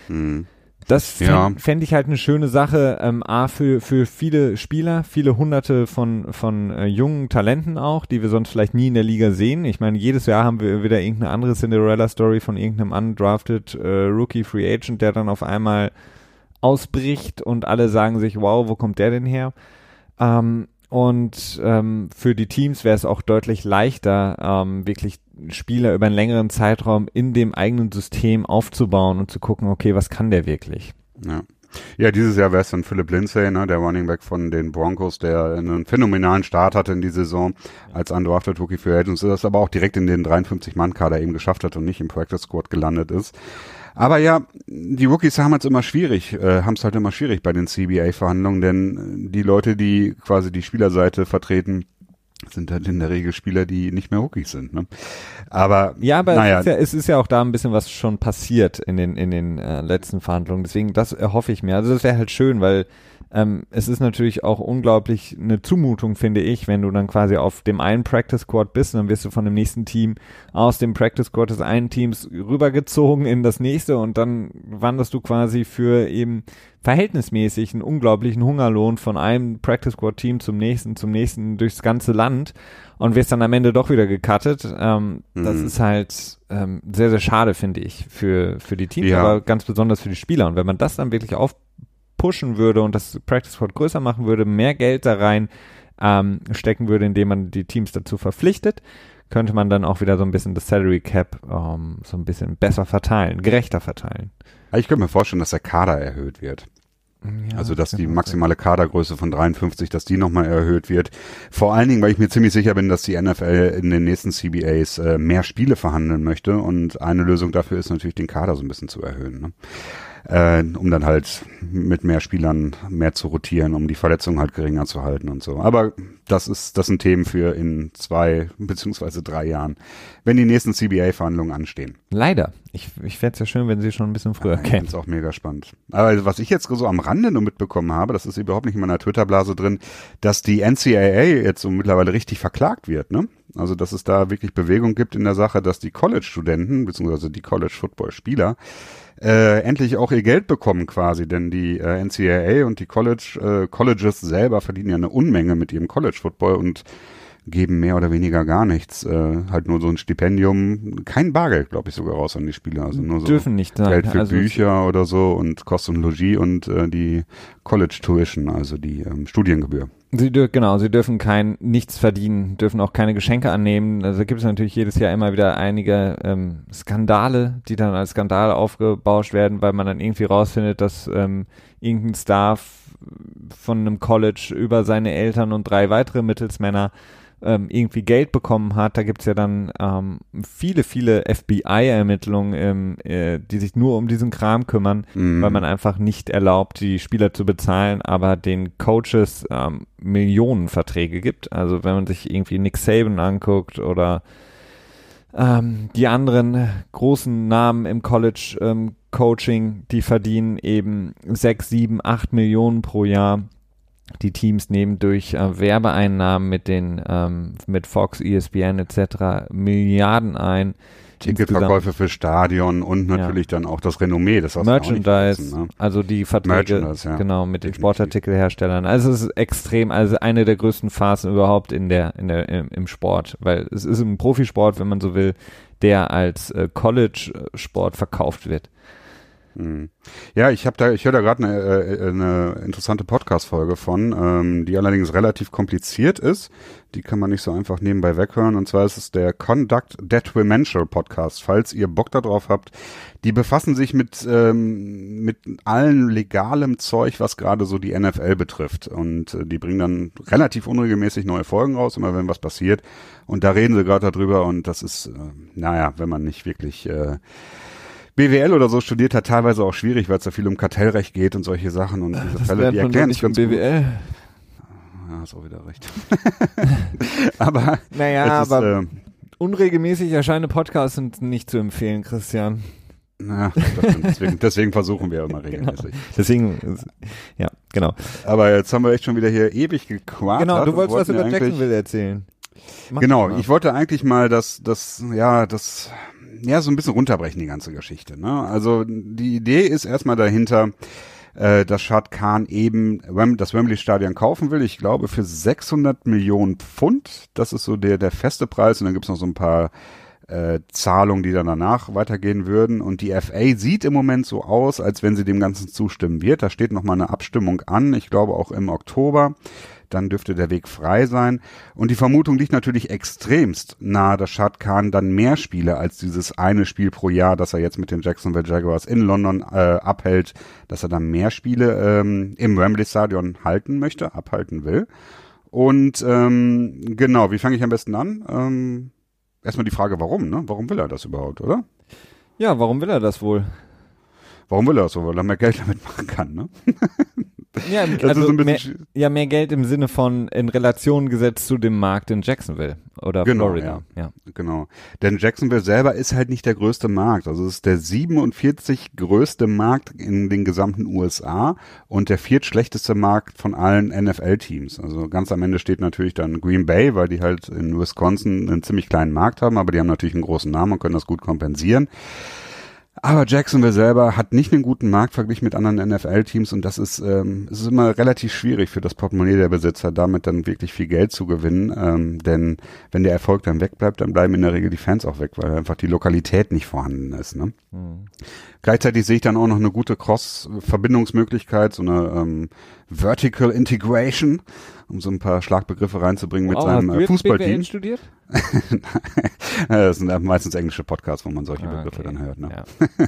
Hm. Das fände Ja. fänd ich halt eine schöne Sache, ähm, A, für, für viele Spieler, viele hunderte von, von äh, jungen Talenten auch, die wir sonst vielleicht nie in der Liga sehen. Ich meine, jedes Jahr haben wir wieder irgendeine andere Cinderella-Story von irgendeinem undrafted äh, Rookie Free Agent, der dann auf einmal ausbricht und alle sagen sich, wow, wo kommt der denn her? Ähm, und ähm, für die Teams wäre es auch deutlich leichter, ähm, wirklich Spieler über einen längeren Zeitraum in dem eigenen System aufzubauen und zu gucken, okay, was kann der wirklich? Ja. Ja, dieses Jahr wäre es dann Philip Lindsay, ne, der Running Back von den Broncos, der einen phänomenalen Start hatte in die Saison als undrafted Rookie für Agents, das aber auch direkt in den 53-Mann-Kader eben geschafft hat und nicht im Practice Squad gelandet ist. Aber ja, die Rookies haben es immer schwierig, äh, haben es halt immer schwierig bei den CBA-Verhandlungen, denn die Leute, die quasi die Spielerseite vertreten, sind halt in der Regel Spieler, die nicht mehr Rookies sind. Ne? Aber ja, aber naja. es, ist ja, es ist ja auch da ein bisschen was schon passiert in den in den äh, letzten Verhandlungen. Deswegen das erhoffe ich mir. Also das wäre halt schön, weil ähm, es ist natürlich auch unglaublich eine Zumutung, finde ich, wenn du dann quasi auf dem einen Practice Squad bist und dann wirst du von dem nächsten Team aus dem Practice Squad des einen Teams rübergezogen in das nächste und dann wanderst du quasi für eben verhältnismäßig einen unglaublichen Hungerlohn von einem Practice Squad Team zum nächsten, zum nächsten durchs ganze Land und wirst dann am Ende doch wieder gecuttet. Ähm, mhm. Das ist halt ähm, sehr, sehr schade, finde ich, für, für die Teams, ja. aber ganz besonders für die Spieler. Und wenn man das dann wirklich auf pushen würde und das Practice Squad größer machen würde, mehr Geld da rein ähm, stecken würde, indem man die Teams dazu verpflichtet, könnte man dann auch wieder so ein bisschen das Salary Cap ähm, so ein bisschen besser verteilen, gerechter verteilen. Ich könnte mir vorstellen, dass der Kader erhöht wird. Ja, also dass die maximale Kadergröße von 53, dass die nochmal erhöht wird. Vor allen Dingen, weil ich mir ziemlich sicher bin, dass die NFL in den nächsten CBAs äh, mehr Spiele verhandeln möchte und eine Lösung dafür ist natürlich den Kader so ein bisschen zu erhöhen. Ne? Äh, um dann halt mit mehr Spielern mehr zu rotieren, um die Verletzungen halt geringer zu halten und so. Aber das ist, das sind Themen für in zwei beziehungsweise drei Jahren, wenn die nächsten CBA-Verhandlungen anstehen. Leider. Ich, ich fände es ja schön, wenn sie schon ein bisschen früher ja, kennen. Das ist auch mega spannend. Aber was ich jetzt so am Rande nur mitbekommen habe, das ist überhaupt nicht in meiner Twitter-Blase drin, dass die NCAA jetzt so mittlerweile richtig verklagt wird, ne? Also, dass es da wirklich Bewegung gibt in der Sache, dass die College-Studenten, beziehungsweise die College-Football-Spieler, äh, endlich auch ihr Geld bekommen quasi, denn die äh, NCAA und die College äh, Colleges selber verdienen ja eine Unmenge mit ihrem College Football und geben mehr oder weniger gar nichts, äh, halt nur so ein Stipendium, kein Bargeld, glaube ich sogar raus an die Spieler, also nur so dürfen nicht sein. Geld für also Bücher oder so und Kost und Logis und äh, die College Tuition, also die ähm, Studiengebühr. Sie genau, sie dürfen kein nichts verdienen, dürfen auch keine Geschenke annehmen. Also gibt es natürlich jedes Jahr immer wieder einige ähm, Skandale, die dann als Skandal aufgebauscht werden, weil man dann irgendwie rausfindet, dass ähm, irgendein Staff von einem College über seine Eltern und drei weitere Mittelsmänner ähm, irgendwie Geld bekommen hat. Da gibt's ja dann ähm, viele, viele FBI-Ermittlungen, ähm, äh, die sich nur um diesen Kram kümmern, mhm. weil man einfach nicht erlaubt, die Spieler zu bezahlen, aber den Coaches ähm, Millionenverträge gibt. Also wenn man sich irgendwie Nick Saban anguckt oder ähm, die anderen großen Namen im College ähm, Coaching, die verdienen eben sechs, sieben, acht Millionen pro Jahr die Teams nehmen durch äh, Werbeeinnahmen mit den ähm, mit Fox, ESPN etc. Milliarden ein. Ticketverkäufe für Stadion und natürlich ja. dann auch das Renommee, das Merchandise, wissen, ne? also die Verträge ja. genau mit den Sportartikelherstellern. Also es ist extrem, also eine der größten Phasen überhaupt in der in der im, im Sport, weil es ist ein Profisport, wenn man so will, der als äh, College Sport verkauft wird. Hm. Ja, ich habe da, ich höre da gerade eine, äh, eine interessante Podcast-Folge von, ähm, die allerdings relativ kompliziert ist. Die kann man nicht so einfach nebenbei weghören. Und zwar ist es der Conduct Detrimental Podcast. Falls ihr Bock darauf habt, die befassen sich mit ähm, mit allen legalem Zeug, was gerade so die NFL betrifft. Und äh, die bringen dann relativ unregelmäßig neue Folgen raus, immer wenn was passiert. Und da reden sie gerade darüber. Und das ist, äh, naja, wenn man nicht wirklich äh, BWL oder so studiert hat, teilweise auch schwierig, weil es da viel um Kartellrecht geht und solche Sachen und diese das Fälle, die erklären es ganz BWL. Gut. Ja, hast auch wieder recht. aber naja, ist, aber äh, unregelmäßig erscheinende Podcasts sind nicht zu empfehlen, Christian. Na, deswegen, deswegen versuchen wir immer genau. regelmäßig. Genau. Deswegen, ja, genau. Aber jetzt haben wir echt schon wieder hier ewig gequatscht. Genau, du wolltest was über Jacksonville erzählen. Mach genau, ich wollte eigentlich mal das, das, ja, das ja, so ein bisschen runterbrechen, die ganze Geschichte. Ne? Also die Idee ist erstmal dahinter, äh, dass Shad Khan eben das Wembley-Stadion kaufen will. Ich glaube für 600 Millionen Pfund. Das ist so der, der feste Preis. Und dann gibt's noch so ein paar äh, Zahlungen, die dann danach weitergehen würden. Und die FA sieht im Moment so aus, als wenn sie dem Ganzen zustimmen wird. Da steht noch mal eine Abstimmung an. Ich glaube auch im Oktober. Dann dürfte der Weg frei sein. Und die Vermutung liegt natürlich extremst nahe, dass Shad Khan dann mehr Spiele als dieses eine Spiel pro Jahr, das er jetzt mit den Jacksonville Jaguars in London äh, abhält, dass er dann mehr Spiele ähm, im Wembley Stadion halten möchte, abhalten will. Und ähm, genau, wie fange ich am besten an? Ähm, erstmal die Frage, warum, ne? Warum will er das überhaupt, oder? Ja, warum will er das wohl? Warum will er das so? Weil er mehr Geld damit machen kann, ne? Ja, also mehr, ja, mehr Geld im Sinne von in Relation gesetzt zu dem Markt in Jacksonville oder genau, Florida. Ja. ja. Genau. Denn Jacksonville selber ist halt nicht der größte Markt. Also es ist der 47 größte Markt in den gesamten USA und der viertschlechteste Markt von allen NFL-Teams. Also ganz am Ende steht natürlich dann Green Bay, weil die halt in Wisconsin einen ziemlich kleinen Markt haben, aber die haben natürlich einen großen Namen und können das gut kompensieren. Aber Jacksonville selber hat nicht einen guten Markt verglichen mit anderen NFL-Teams und das ist, ähm, es ist immer relativ schwierig für das Portemonnaie der Besitzer, damit dann wirklich viel Geld zu gewinnen. Ähm, denn wenn der Erfolg dann wegbleibt, dann bleiben in der Regel die Fans auch weg, weil einfach die Lokalität nicht vorhanden ist. Ne? Mhm. Gleichzeitig sehe ich dann auch noch eine gute Cross-Verbindungsmöglichkeit, so eine ähm, Vertical Integration, um so ein paar Schlagbegriffe reinzubringen wow, mit seinem äh, Fußballteam. das sind meistens englische Podcasts, wo man solche ah, Begriffe okay. dann hört. Ne? Ja.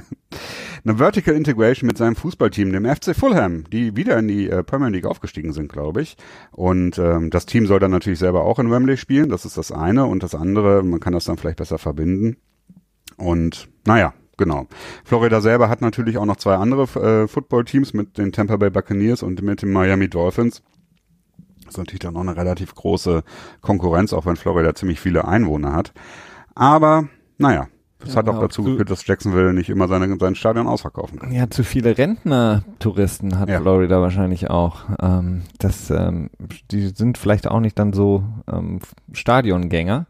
eine Vertical Integration mit seinem Fußballteam, dem FC Fulham, die wieder in die äh, Premier League aufgestiegen sind, glaube ich. Und ähm, das Team soll dann natürlich selber auch in Wembley spielen. Das ist das eine. Und das andere, man kann das dann vielleicht besser verbinden. Und naja, genau. Florida selber hat natürlich auch noch zwei andere äh, Football-Teams mit den Tampa Bay Buccaneers und mit den Miami Dolphins. Ist natürlich dann auch eine relativ große Konkurrenz, auch wenn Florida ziemlich viele Einwohner hat. Aber naja, das ja, hat auch dazu geführt, dass Jacksonville nicht immer seine, sein Stadion ausverkaufen kann. Ja, zu viele Rentner-Touristen hat ja. Florida wahrscheinlich auch. Ähm, das, ähm, die sind vielleicht auch nicht dann so ähm, Stadiongänger.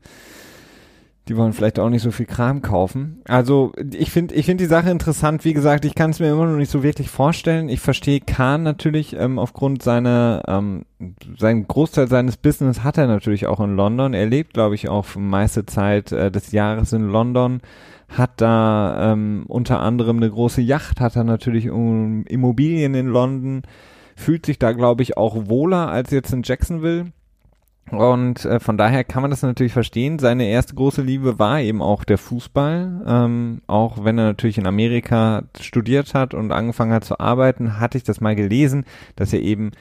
Die wollen vielleicht auch nicht so viel Kram kaufen. Also ich finde ich finde die Sache interessant. Wie gesagt, ich kann es mir immer noch nicht so wirklich vorstellen. Ich verstehe Kahn natürlich ähm, aufgrund seiner, ähm, sein Großteil seines Business hat er natürlich auch in London. Er lebt, glaube ich, auch meiste Zeit äh, des Jahres in London. Hat da ähm, unter anderem eine große Yacht, hat er natürlich Immobilien in London. Fühlt sich da, glaube ich, auch wohler als jetzt in Jacksonville und äh, von daher kann man das natürlich verstehen. Seine erste große Liebe war eben auch der Fußball. Ähm, auch wenn er natürlich in Amerika studiert hat und angefangen hat zu arbeiten, hatte ich das mal gelesen, dass er eben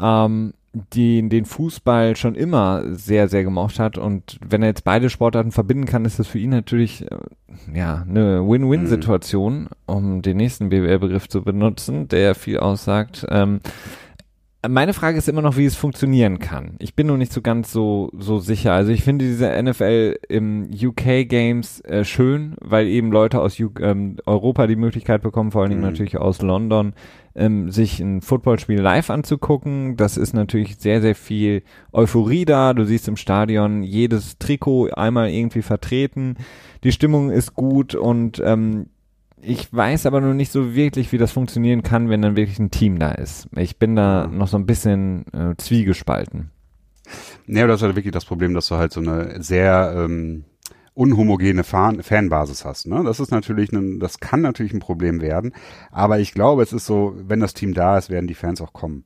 ähm, die, den Fußball schon immer sehr, sehr gemocht hat. Und wenn er jetzt beide Sportarten verbinden kann, ist das für ihn natürlich äh, ja eine Win-Win-Situation, mhm. um den nächsten BWL-Begriff zu benutzen, der viel aussagt. Ähm, meine Frage ist immer noch, wie es funktionieren kann. Ich bin noch nicht so ganz so, so sicher. Also ich finde diese NFL im UK Games äh, schön, weil eben Leute aus U ähm, Europa die Möglichkeit bekommen, vor allen Dingen mhm. natürlich aus London, ähm, sich ein Footballspiel live anzugucken. Das ist natürlich sehr, sehr viel Euphorie da. Du siehst im Stadion jedes Trikot einmal irgendwie vertreten. Die Stimmung ist gut und ähm, ich weiß aber noch nicht so wirklich, wie das funktionieren kann, wenn dann wirklich ein Team da ist. Ich bin da noch so ein bisschen äh, zwiegespalten. Ja, das ist halt wirklich das Problem, dass du halt so eine sehr ähm, unhomogene Fan Fanbasis hast. Ne? Das ist natürlich, ein, das kann natürlich ein Problem werden. Aber ich glaube, es ist so, wenn das Team da ist, werden die Fans auch kommen.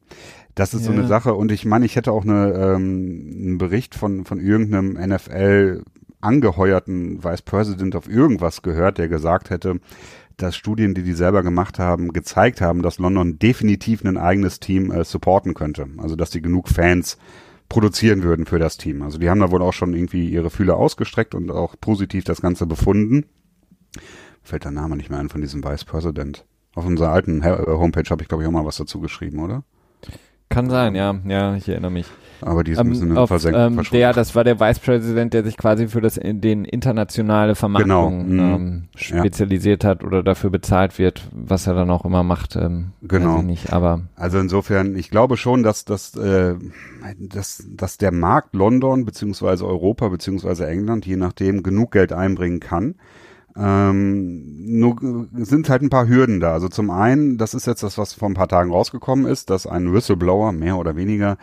Das ist ja. so eine Sache. Und ich meine, ich hätte auch eine, ähm, einen Bericht von von irgendeinem NFL angeheuerten Vice President auf irgendwas gehört, der gesagt hätte, dass Studien, die die selber gemacht haben, gezeigt haben, dass London definitiv ein eigenes Team äh, supporten könnte. Also dass die genug Fans produzieren würden für das Team. Also die haben da wohl auch schon irgendwie ihre Fühler ausgestreckt und auch positiv das Ganze befunden. Fällt der Name nicht mehr ein von diesem Vice President. Auf unserer alten äh, Homepage habe ich, glaube ich, auch mal was dazu geschrieben, oder? Kann sein, ja. Ja, ich erinnere mich. Aber die ist ein bisschen ähm, auf, versenkt, ähm, der, das war der Vice President, der sich quasi für das in den internationale Vermarktung genau. ähm, spezialisiert ja. hat oder dafür bezahlt wird, was er dann auch immer macht. Ähm, genau. nicht, aber also insofern, ich glaube schon, dass, dass, äh, dass, dass der Markt London beziehungsweise Europa beziehungsweise England, je nachdem, genug Geld einbringen kann ähm, nur sind halt ein paar Hürden da. Also zum einen, das ist jetzt das, was vor ein paar Tagen rausgekommen ist, dass ein Whistleblower, mehr oder weniger,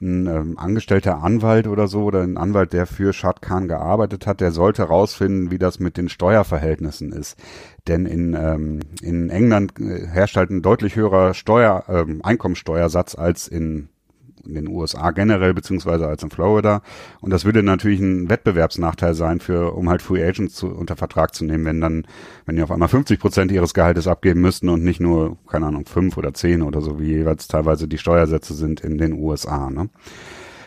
ein ähm, angestellter Anwalt oder so, oder ein Anwalt, der für Shad Khan gearbeitet hat, der sollte rausfinden, wie das mit den Steuerverhältnissen ist. Denn in, ähm, in England äh, herrscht halt ein deutlich höherer Steuer, ähm, Einkommensteuersatz als in in den USA generell, beziehungsweise als in Florida. Und das würde natürlich ein Wettbewerbsnachteil sein für, um halt Free Agents zu, unter Vertrag zu nehmen, wenn dann, wenn die auf einmal 50 Prozent ihres Gehaltes abgeben müssten und nicht nur, keine Ahnung, fünf oder zehn oder so, wie jeweils teilweise die Steuersätze sind in den USA, ne?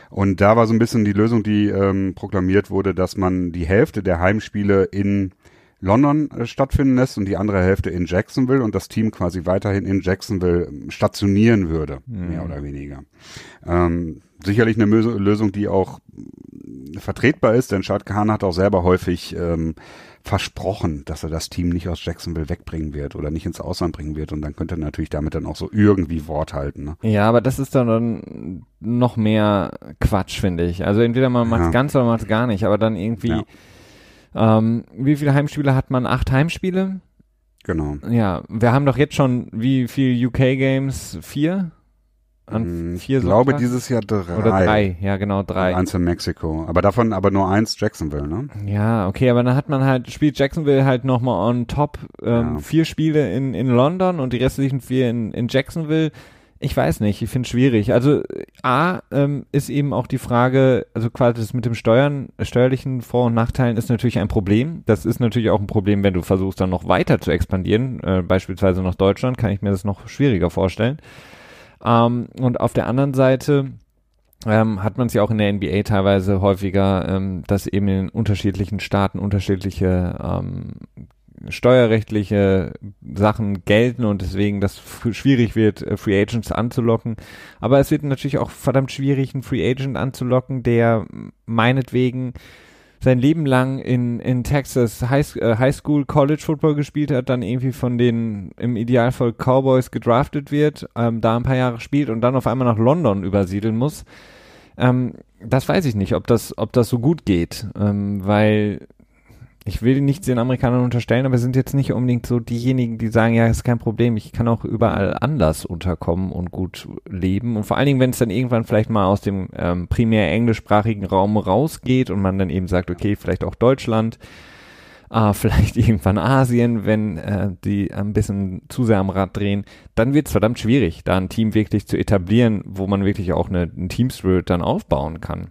Und da war so ein bisschen die Lösung, die ähm, proklamiert wurde, dass man die Hälfte der Heimspiele in London äh, stattfinden lässt und die andere Hälfte in Jacksonville und das Team quasi weiterhin in Jacksonville ähm, stationieren würde, mhm. mehr oder weniger. Ähm, sicherlich eine Lösung, die auch äh, vertretbar ist, denn Shad Khan hat auch selber häufig ähm, versprochen, dass er das Team nicht aus Jacksonville wegbringen wird oder nicht ins Ausland bringen wird und dann könnte er natürlich damit dann auch so irgendwie Wort halten. Ne? Ja, aber das ist dann noch mehr Quatsch, finde ich. Also entweder man macht es ja. ganz oder man macht es gar nicht, aber dann irgendwie ja ähm, wie viele Heimspiele hat man? Acht Heimspiele? Genau. Ja, wir haben doch jetzt schon wie viel UK Games? Vier? An vier ich glaube dieses Jahr drei. Oder drei, ja genau, drei. Und eins in Mexiko. Aber davon aber nur eins Jacksonville, ne? Ja, okay, aber dann hat man halt, spielt Jacksonville halt nochmal on top ähm, ja. vier Spiele in, in London und die restlichen vier in, in Jacksonville. Ich weiß nicht, ich finde es schwierig. Also A ähm, ist eben auch die Frage, also quasi das mit dem Steuern, steuerlichen Vor- und Nachteilen ist natürlich ein Problem. Das ist natürlich auch ein Problem, wenn du versuchst dann noch weiter zu expandieren, äh, beispielsweise nach Deutschland, kann ich mir das noch schwieriger vorstellen. Ähm, und auf der anderen Seite ähm, hat man es ja auch in der NBA teilweise häufiger, ähm, dass eben in unterschiedlichen Staaten unterschiedliche ähm, steuerrechtliche Sachen gelten und deswegen das schwierig wird, äh, Free Agents anzulocken. Aber es wird natürlich auch verdammt schwierig, einen Free Agent anzulocken, der meinetwegen sein Leben lang in, in Texas High, äh, High School College Football gespielt hat, dann irgendwie von den im Idealfall Cowboys gedraftet wird, ähm, da ein paar Jahre spielt und dann auf einmal nach London übersiedeln muss. Ähm, das weiß ich nicht, ob das, ob das so gut geht, ähm, weil ich will nichts den Amerikanern unterstellen, aber sind jetzt nicht unbedingt so diejenigen, die sagen, ja, ist kein Problem, ich kann auch überall anders unterkommen und gut leben. Und vor allen Dingen, wenn es dann irgendwann vielleicht mal aus dem ähm, primär englischsprachigen Raum rausgeht und man dann eben sagt, okay, vielleicht auch Deutschland, äh, vielleicht irgendwann Asien, wenn äh, die ein bisschen zu sehr am Rad drehen, dann wird es verdammt schwierig, da ein Team wirklich zu etablieren, wo man wirklich auch eine, einen Team-Spirit dann aufbauen kann.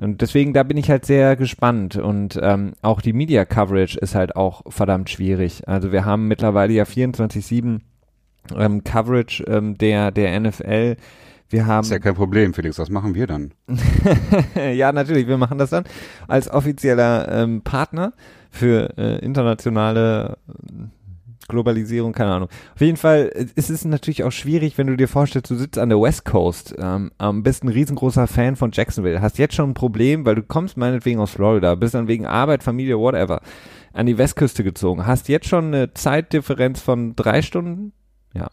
Und deswegen, da bin ich halt sehr gespannt. Und ähm, auch die Media Coverage ist halt auch verdammt schwierig. Also wir haben mittlerweile ja 24-7 ähm, Coverage ähm, der, der NFL. Wir haben. Ist ja kein Problem, Felix. Was machen wir dann? ja, natürlich. Wir machen das dann als offizieller ähm, Partner für äh, internationale Globalisierung, keine Ahnung. Auf jeden Fall äh, ist es natürlich auch schwierig, wenn du dir vorstellst, du sitzt an der West Coast, ähm, bist ein riesengroßer Fan von Jacksonville, hast jetzt schon ein Problem, weil du kommst meinetwegen aus Florida, bist dann wegen Arbeit, Familie, whatever, an die Westküste gezogen, hast jetzt schon eine Zeitdifferenz von drei Stunden, ja.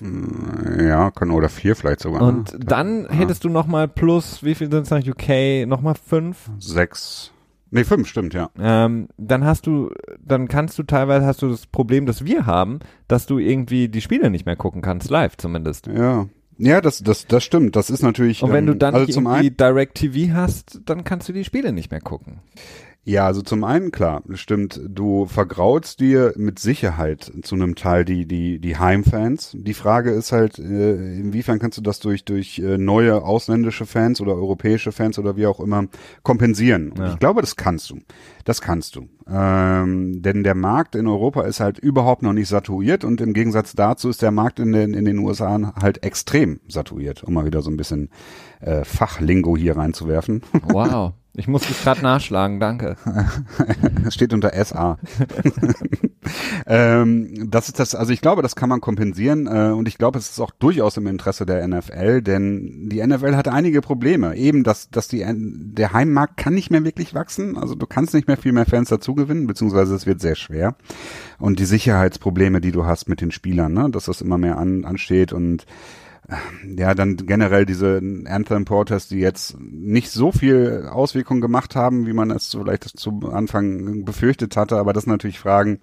Mm, ja, kann oder vier vielleicht sogar. Und ne? dann ja. hättest du nochmal plus, wie viel sind es nach UK? Nochmal fünf? Sechs. Nee, fünf, stimmt, ja. Ähm, dann hast du, dann kannst du teilweise hast du das Problem, das wir haben, dass du irgendwie die Spiele nicht mehr gucken kannst, live zumindest. Ja. Ja, das, das, das stimmt. Das ist natürlich. Und wenn ähm, du dann also irgendwie Direct TV hast, dann kannst du die Spiele nicht mehr gucken. Ja, also zum einen klar, stimmt, du vergraulst dir mit Sicherheit zu einem Teil die die die Heimfans. Die Frage ist halt, äh, inwiefern kannst du das durch durch äh, neue ausländische Fans oder europäische Fans oder wie auch immer kompensieren? Und ja. ich glaube, das kannst du. Das kannst du. Ähm, denn der Markt in Europa ist halt überhaupt noch nicht saturiert und im Gegensatz dazu ist der Markt in den in den USA halt extrem saturiert, um mal wieder so ein bisschen äh, Fachlingo hier reinzuwerfen. Wow. Ich muss dich gerade nachschlagen, danke. Steht unter SA. ähm, das ist das, also ich glaube, das kann man kompensieren äh, und ich glaube, es ist auch durchaus im Interesse der NFL, denn die NFL hat einige Probleme. Eben, dass, dass die, der Heimmarkt kann nicht mehr wirklich wachsen, also du kannst nicht mehr viel mehr Fans dazugewinnen, beziehungsweise es wird sehr schwer. Und die Sicherheitsprobleme, die du hast mit den Spielern, ne, dass das immer mehr an, ansteht und ja, dann generell diese Anthem-Protests, die jetzt nicht so viel Auswirkungen gemacht haben, wie man es vielleicht zu Anfang befürchtet hatte, aber das sind natürlich Fragen,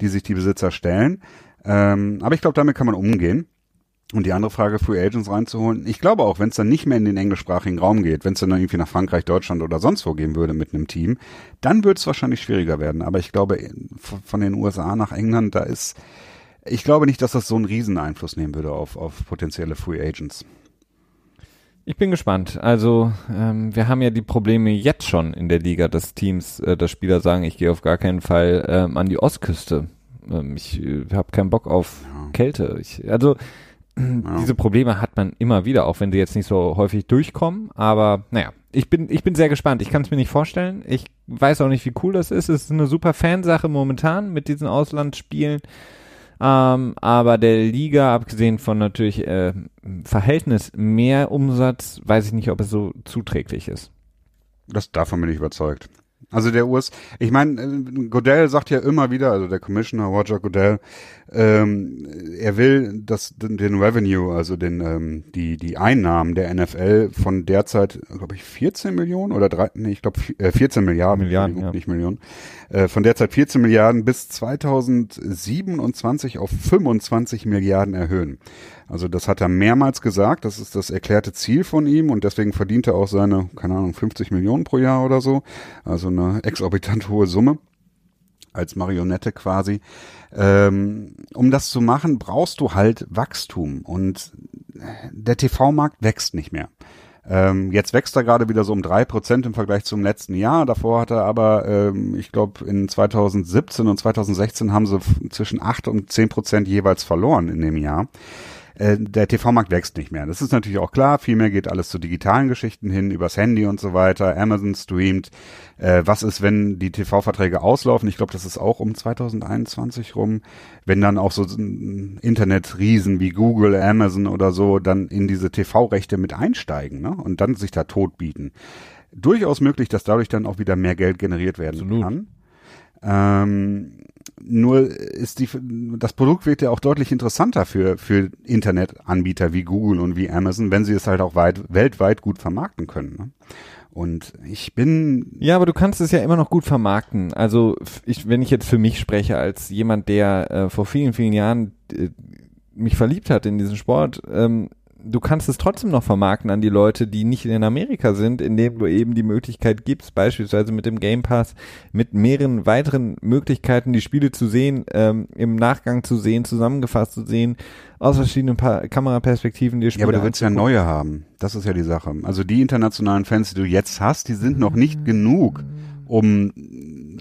die sich die Besitzer stellen. Ähm, aber ich glaube, damit kann man umgehen. Und die andere Frage, Free Agents reinzuholen. Ich glaube auch, wenn es dann nicht mehr in den englischsprachigen Raum geht, wenn es dann irgendwie nach Frankreich, Deutschland oder sonst wo gehen würde mit einem Team, dann wird es wahrscheinlich schwieriger werden. Aber ich glaube, von den USA nach England, da ist ich glaube nicht, dass das so einen riesen Einfluss nehmen würde auf, auf potenzielle Free Agents. Ich bin gespannt. Also ähm, wir haben ja die Probleme jetzt schon in der Liga, dass Teams, äh, dass Spieler sagen, ich gehe auf gar keinen Fall ähm, an die Ostküste. Ähm, ich äh, habe keinen Bock auf ja. Kälte. Ich, also ja. diese Probleme hat man immer wieder, auch wenn sie jetzt nicht so häufig durchkommen. Aber naja, ich bin, ich bin sehr gespannt. Ich kann es mir nicht vorstellen. Ich weiß auch nicht, wie cool das ist. Es ist eine super Fansache momentan mit diesen Auslandsspielen. Ähm, aber der Liga, abgesehen von natürlich äh, Verhältnis mehr Umsatz, weiß ich nicht, ob es so zuträglich ist. Das davon bin ich überzeugt. Also der US, ich meine, äh, Godell sagt ja immer wieder, also der Commissioner Roger Godell, ähm, er will das, den, Revenue, also den, ähm, die, die Einnahmen der NFL von derzeit, glaube ich, 14 Millionen oder drei, nee, ich glaube äh, 14 Milliarden, Milliarden ja. nicht Millionen, äh, von derzeit 14 Milliarden bis 2027 auf 25 Milliarden erhöhen. Also das hat er mehrmals gesagt, das ist das erklärte Ziel von ihm und deswegen verdient er auch seine, keine Ahnung, 50 Millionen pro Jahr oder so. Also eine exorbitant hohe Summe als Marionette quasi. Ähm, um das zu machen, brauchst du halt Wachstum und der TV-Markt wächst nicht mehr. Ähm, jetzt wächst er gerade wieder so um drei Prozent im Vergleich zum letzten Jahr. Davor hat er aber, ähm, ich glaube, in 2017 und 2016 haben sie zwischen acht und zehn Prozent jeweils verloren in dem Jahr. Äh, der TV-Markt wächst nicht mehr. Das ist natürlich auch klar. Vielmehr geht alles zu digitalen Geschichten hin, übers Handy und so weiter. Amazon streamt. Äh, was ist, wenn die TV-Verträge auslaufen? Ich glaube, das ist auch um 2021 rum. Wenn dann auch so Internetriesen wie Google, Amazon oder so dann in diese TV-Rechte mit einsteigen ne? und dann sich da tot bieten. Durchaus möglich, dass dadurch dann auch wieder mehr Geld generiert werden Absolut. kann. Ähm, nur ist die, das Produkt wird ja auch deutlich interessanter für, für Internetanbieter wie Google und wie Amazon, wenn sie es halt auch weit, weltweit gut vermarkten können. Ne? Und ich bin. Ja, aber du kannst es ja immer noch gut vermarkten. Also, ich, wenn ich jetzt für mich spreche, als jemand, der äh, vor vielen, vielen Jahren äh, mich verliebt hat in diesen Sport, ähm, du kannst es trotzdem noch vermarkten an die Leute, die nicht in Amerika sind, indem du eben die Möglichkeit gibst, beispielsweise mit dem Game Pass, mit mehreren weiteren Möglichkeiten, die Spiele zu sehen, ähm, im Nachgang zu sehen, zusammengefasst zu sehen, aus verschiedenen pa Kameraperspektiven die Spiele. Ja, aber du willst ja neue haben. Das ist ja die Sache. Also die internationalen Fans, die du jetzt hast, die sind noch nicht genug, um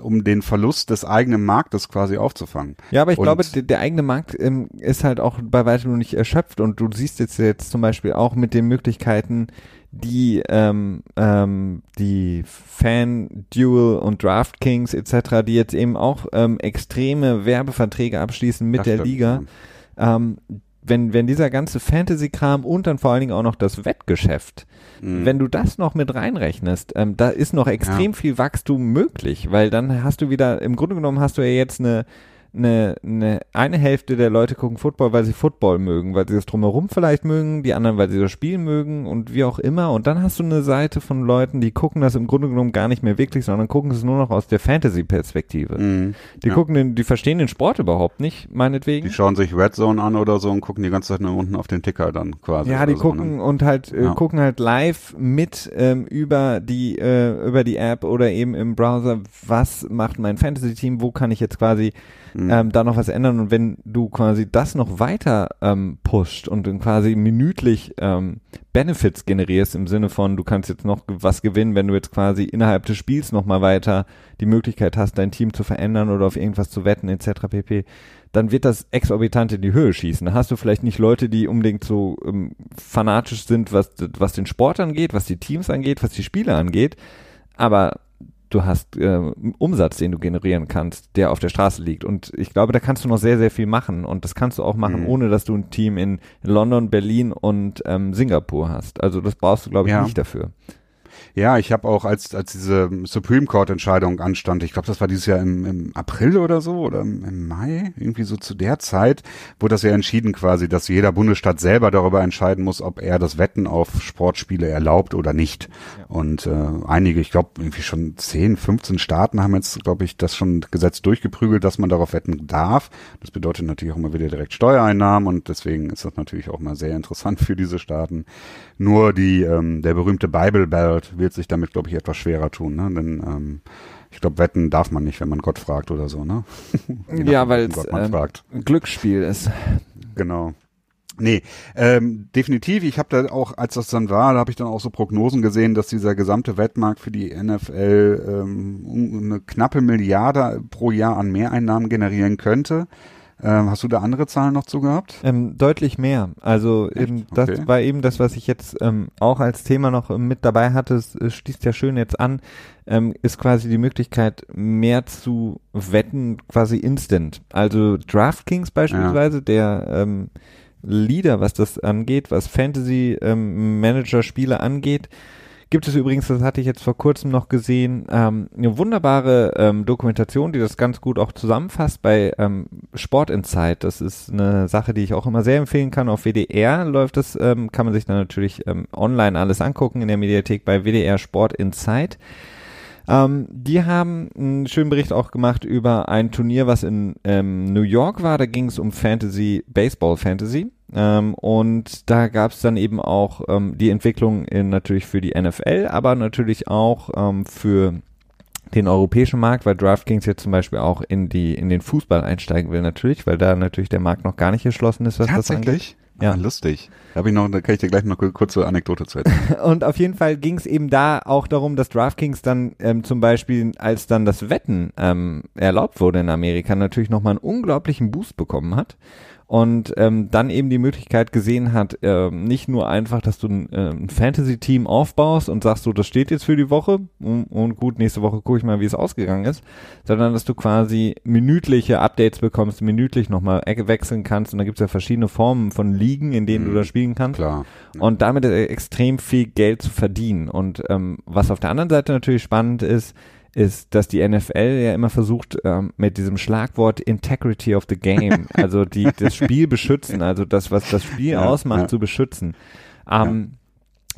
um den Verlust des eigenen Marktes quasi aufzufangen. Ja, aber ich und glaube, der, der, eigene Markt ähm, ist halt auch bei weitem noch nicht erschöpft und du siehst jetzt jetzt zum Beispiel auch mit den Möglichkeiten, die ähm, ähm, die Fan Duel und DraftKings etc., die jetzt eben auch ähm, extreme Werbeverträge abschließen mit der stimmt, Liga. Ähm, wenn, wenn dieser ganze Fantasy-Kram und dann vor allen Dingen auch noch das Wettgeschäft, mhm. wenn du das noch mit reinrechnest, ähm, da ist noch extrem ja. viel Wachstum möglich, weil dann hast du wieder, im Grunde genommen hast du ja jetzt eine, eine, eine, eine Hälfte der Leute gucken Football, weil sie Football mögen, weil sie das drumherum vielleicht mögen, die anderen, weil sie das Spiel mögen und wie auch immer. Und dann hast du eine Seite von Leuten, die gucken das im Grunde genommen gar nicht mehr wirklich, sondern gucken es nur noch aus der Fantasy-Perspektive. Mhm, die ja. gucken den, die verstehen den Sport überhaupt nicht, meinetwegen. Die schauen sich Red Zone an oder so und gucken die ganze Zeit nur unten auf den Ticker dann quasi. Ja, die gucken so, ne? und halt äh, ja. gucken halt live mit ähm, über die äh, über die App oder eben im Browser, was macht mein Fantasy-Team, wo kann ich jetzt quasi mhm. ähm, da noch was ändern. Und wenn du quasi das noch weiter ähm, pusht und dann quasi minütlich ähm, Benefits generierst im Sinne von, du kannst jetzt noch was gewinnen, wenn du jetzt quasi innerhalb des Spiels noch mal weiter die Möglichkeit hast, dein Team zu verändern oder auf irgendwas zu wetten etc. pp dann wird das exorbitant in die Höhe schießen. Da hast du vielleicht nicht Leute, die unbedingt so ähm, fanatisch sind, was, was den Sport angeht, was die Teams angeht, was die Spiele angeht. Aber du hast äh, Umsatz, den du generieren kannst, der auf der Straße liegt. Und ich glaube, da kannst du noch sehr, sehr viel machen. Und das kannst du auch machen, mhm. ohne dass du ein Team in London, Berlin und ähm, Singapur hast. Also das brauchst du, glaube ich, ja. nicht dafür. Ja, ich habe auch, als, als diese Supreme Court-Entscheidung anstand, ich glaube, das war dieses Jahr im, im April oder so oder im, im, Mai, irgendwie so zu der Zeit, wurde das ja entschieden quasi, dass jeder Bundesstaat selber darüber entscheiden muss, ob er das Wetten auf Sportspiele erlaubt oder nicht. Ja. Und äh, einige, ich glaube, irgendwie schon 10, 15 Staaten haben jetzt, glaube ich, das schon Gesetz durchgeprügelt, dass man darauf wetten darf. Das bedeutet natürlich auch mal wieder direkt Steuereinnahmen und deswegen ist das natürlich auch mal sehr interessant für diese Staaten. Nur die, ähm, der berühmte Bible Belt wird sich damit, glaube ich, etwas schwerer tun, ne? Denn ähm, ich glaube, wetten darf man nicht, wenn man Gott fragt oder so, ne? ja, weil es ähm, Glücksspiel ist. Genau. Nee, ähm, definitiv. Ich habe da auch, als das dann war, da habe ich dann auch so Prognosen gesehen, dass dieser gesamte Wettmarkt für die NFL ähm, eine knappe Milliarde pro Jahr an Mehreinnahmen generieren könnte. Ähm, hast du da andere Zahlen noch zu gehabt? Ähm, deutlich mehr. Also eben das Okay. war eben das, was ich jetzt ähm, auch als Thema noch ähm, mit dabei hatte. Es, es schließt ja schön jetzt an, ähm, ist quasi die Möglichkeit, mehr zu wetten, quasi instant. Also DraftKings beispielsweise, der ähm, Leader, was das angeht, was Fantasy ähm, Manager Spiele angeht, gibt es übrigens, das hatte ich jetzt vor kurzem noch gesehen, ähm, eine wunderbare ähm, Dokumentation, die das ganz gut auch zusammenfasst bei ähm, Sport Insight. Das ist eine Sache, die ich auch immer sehr empfehlen kann. Auf WDR läuft das, ähm, kann man sich dann natürlich ähm, online alles angucken in der Mediathek bei WDR Sport Insight. Ähm, die haben einen schönen Bericht auch gemacht über ein Turnier, was in ähm, New York war. Da ging es um Fantasy, Baseball Fantasy. Ähm, und da gab es dann eben auch ähm, die Entwicklung in, natürlich für die NFL, aber natürlich auch ähm, für den europäischen Markt, weil DraftKings jetzt zum Beispiel auch in die in den Fußball einsteigen will natürlich, weil da natürlich der Markt noch gar nicht erschlossen ist, was das angeht. Tatsächlich? Ja. Ah, lustig. Da, hab ich noch, da kann ich dir gleich noch eine kurze Anekdote zu erzählen. Und auf jeden Fall ging es eben da auch darum, dass DraftKings dann ähm, zum Beispiel, als dann das Wetten ähm, erlaubt wurde in Amerika, natürlich nochmal einen unglaublichen Boost bekommen hat. Und ähm, dann eben die Möglichkeit gesehen hat, ähm, nicht nur einfach, dass du ein, äh, ein Fantasy-Team aufbaust und sagst so, das steht jetzt für die Woche und, und gut, nächste Woche gucke ich mal, wie es ausgegangen ist, sondern dass du quasi minütliche Updates bekommst, minütlich nochmal wechseln kannst und da gibt es ja verschiedene Formen von Ligen, in denen du Mhm. da spielen kannst Klar. und damit äh, extrem viel Geld zu verdienen. Und ähm, was auf der anderen Seite natürlich spannend ist, ist, dass die NFL ja immer versucht, ähm, mit diesem Schlagwort Integrity of the Game, also die das Spiel beschützen, also das, was das Spiel Ja, ausmacht, ja. zu beschützen, ähm,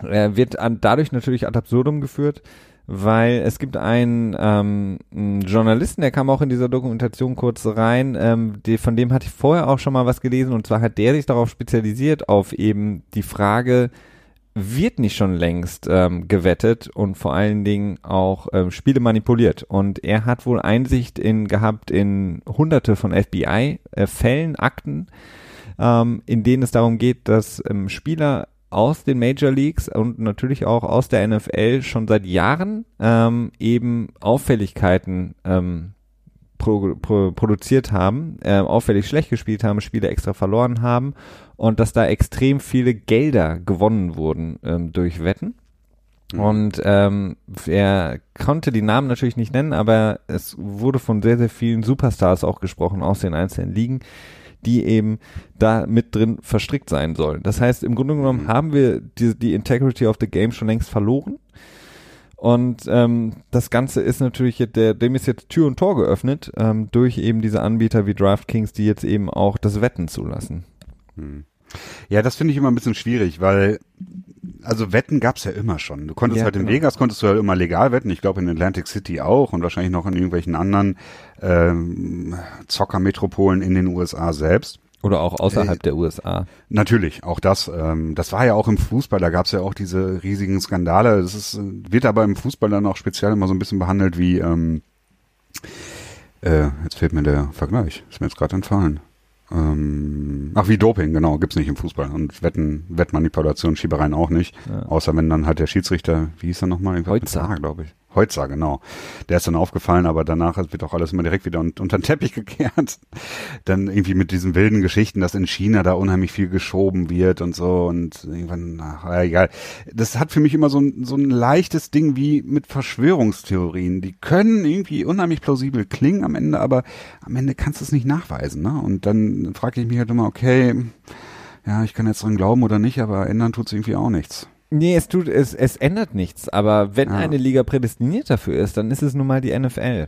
äh, wird an, dadurch natürlich ad absurdum geführt, weil es gibt einen, ähm, einen Journalisten, der kam auch in dieser Dokumentation kurz rein, ähm, die, von dem hatte ich vorher auch schon mal was gelesen und zwar hat der sich darauf spezialisiert, auf eben die Frage, wird nicht schon längst ähm, gewettet und vor allen Dingen auch ähm, Spiele manipuliert. Und er hat wohl Einsicht in gehabt in hunderte von FBI-Fällen, Akten, ähm, in denen es darum geht, dass ähm, Spieler aus den Major Leagues und natürlich auch aus der NFL schon seit Jahren ähm, eben Auffälligkeiten ähm, pro, pro, produziert haben, äh, auffällig schlecht gespielt haben, Spiele extra verloren haben und dass da extrem viele Gelder gewonnen wurden ähm, durch Wetten. Mhm. Und ähm, er konnte die Namen natürlich nicht nennen, aber es wurde von sehr, sehr vielen Superstars auch gesprochen aus den einzelnen Ligen, die eben da mit drin verstrickt sein sollen. Das heißt, im Grunde genommen Mhm. haben wir die, die Integrity of the Game schon längst verloren. Und ähm, das Ganze ist natürlich, jetzt der, dem ist jetzt Tür und Tor geöffnet ähm, durch eben diese Anbieter wie DraftKings, die jetzt eben auch das Wetten zulassen. Hm. Ja, das finde ich immer ein bisschen schwierig, weil also Wetten gab's ja immer schon. Du konntest Ja, halt in genau. Vegas konntest du halt immer legal wetten. Ich glaube in Atlantic City auch und wahrscheinlich noch in irgendwelchen anderen ähm, Zockermetropolen in den USA selbst. Oder auch außerhalb Äh, der USA. Natürlich, auch das. Ähm, das war ja auch im Fußball, da gab's ja auch diese riesigen Skandale. Das ist, äh, wird aber im Fußball dann auch speziell immer so ein bisschen behandelt wie, ähm, äh, jetzt fehlt mir der Vergleich, ist mir jetzt gerade entfallen. Ähm, ach, wie Doping, genau, gibt's nicht im Fußball. Und Wetten, Wettmanipulation, Schiebereien auch nicht. Ja. Außer wenn dann halt der Schiedsrichter, wie hieß er nochmal? Heutzer. Glaube ich. Heutzer, genau. Der ist dann aufgefallen, aber danach wird auch alles immer direkt wieder un unter den Teppich gekehrt. Dann irgendwie mit diesen wilden Geschichten, dass in China da unheimlich viel geschoben wird und so und irgendwann, ach, egal. Das hat für mich immer so ein, so ein leichtes Ding wie mit Verschwörungstheorien. Die können irgendwie unheimlich plausibel klingen am Ende, aber am Ende kannst du es nicht nachweisen, ne? Und dann frage ich mich halt immer, okay, ja, ich kann jetzt dran glauben oder nicht, aber ändern tut's irgendwie auch nichts. Nee, es tut, es, es ändert nichts, aber wenn Ja. eine Liga prädestiniert dafür ist, dann ist es nun mal die NFL.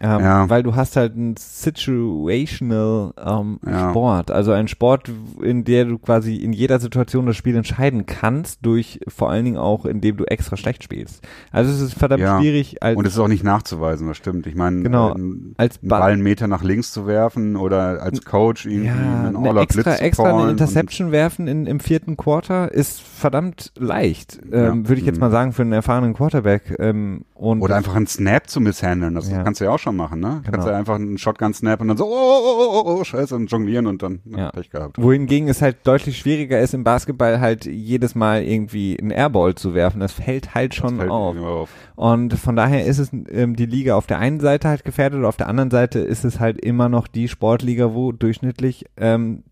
Ähm, Ja. Weil du hast halt einen situational ähm, Ja. Sport, also ein Sport, in der du quasi in jeder Situation das Spiel entscheiden kannst, durch vor allen Dingen auch, indem du extra schlecht spielst. Also es ist verdammt Ja. schwierig als Und es ist auch nicht nachzuweisen, das stimmt. Ich meine, Genau. einen, als Ba- Ball einen Meter nach links zu werfen oder als Coach irgendwie ja, einen eine All-Out extra, Blitz zu extra eine Interception werfen in, im vierten Quarter ist verdammt leicht, ähm, würde ich jetzt Mhm. mal sagen, für einen erfahrenen Quarterback. Ähm, und oder einfach einen Snap zu misshandeln, das kannst du ja auch schon schon machen, ne? Genau. Kannst du einfach einen Shotgun-Snap und dann so, oh, oh, oh, oh, oh, scheiße, und jonglieren und dann ne, Ja. Pech gehabt. Wohingegen es halt deutlich schwieriger ist, im Basketball halt jedes Mal irgendwie einen Airball zu werfen. Das fällt halt schon Fällt auf. auf. Und von daher ist es ähm, die Liga auf der einen Seite halt gefährdet, auf der anderen Seite ist es halt immer noch die Sportliga, wo durchschnittlich ähm,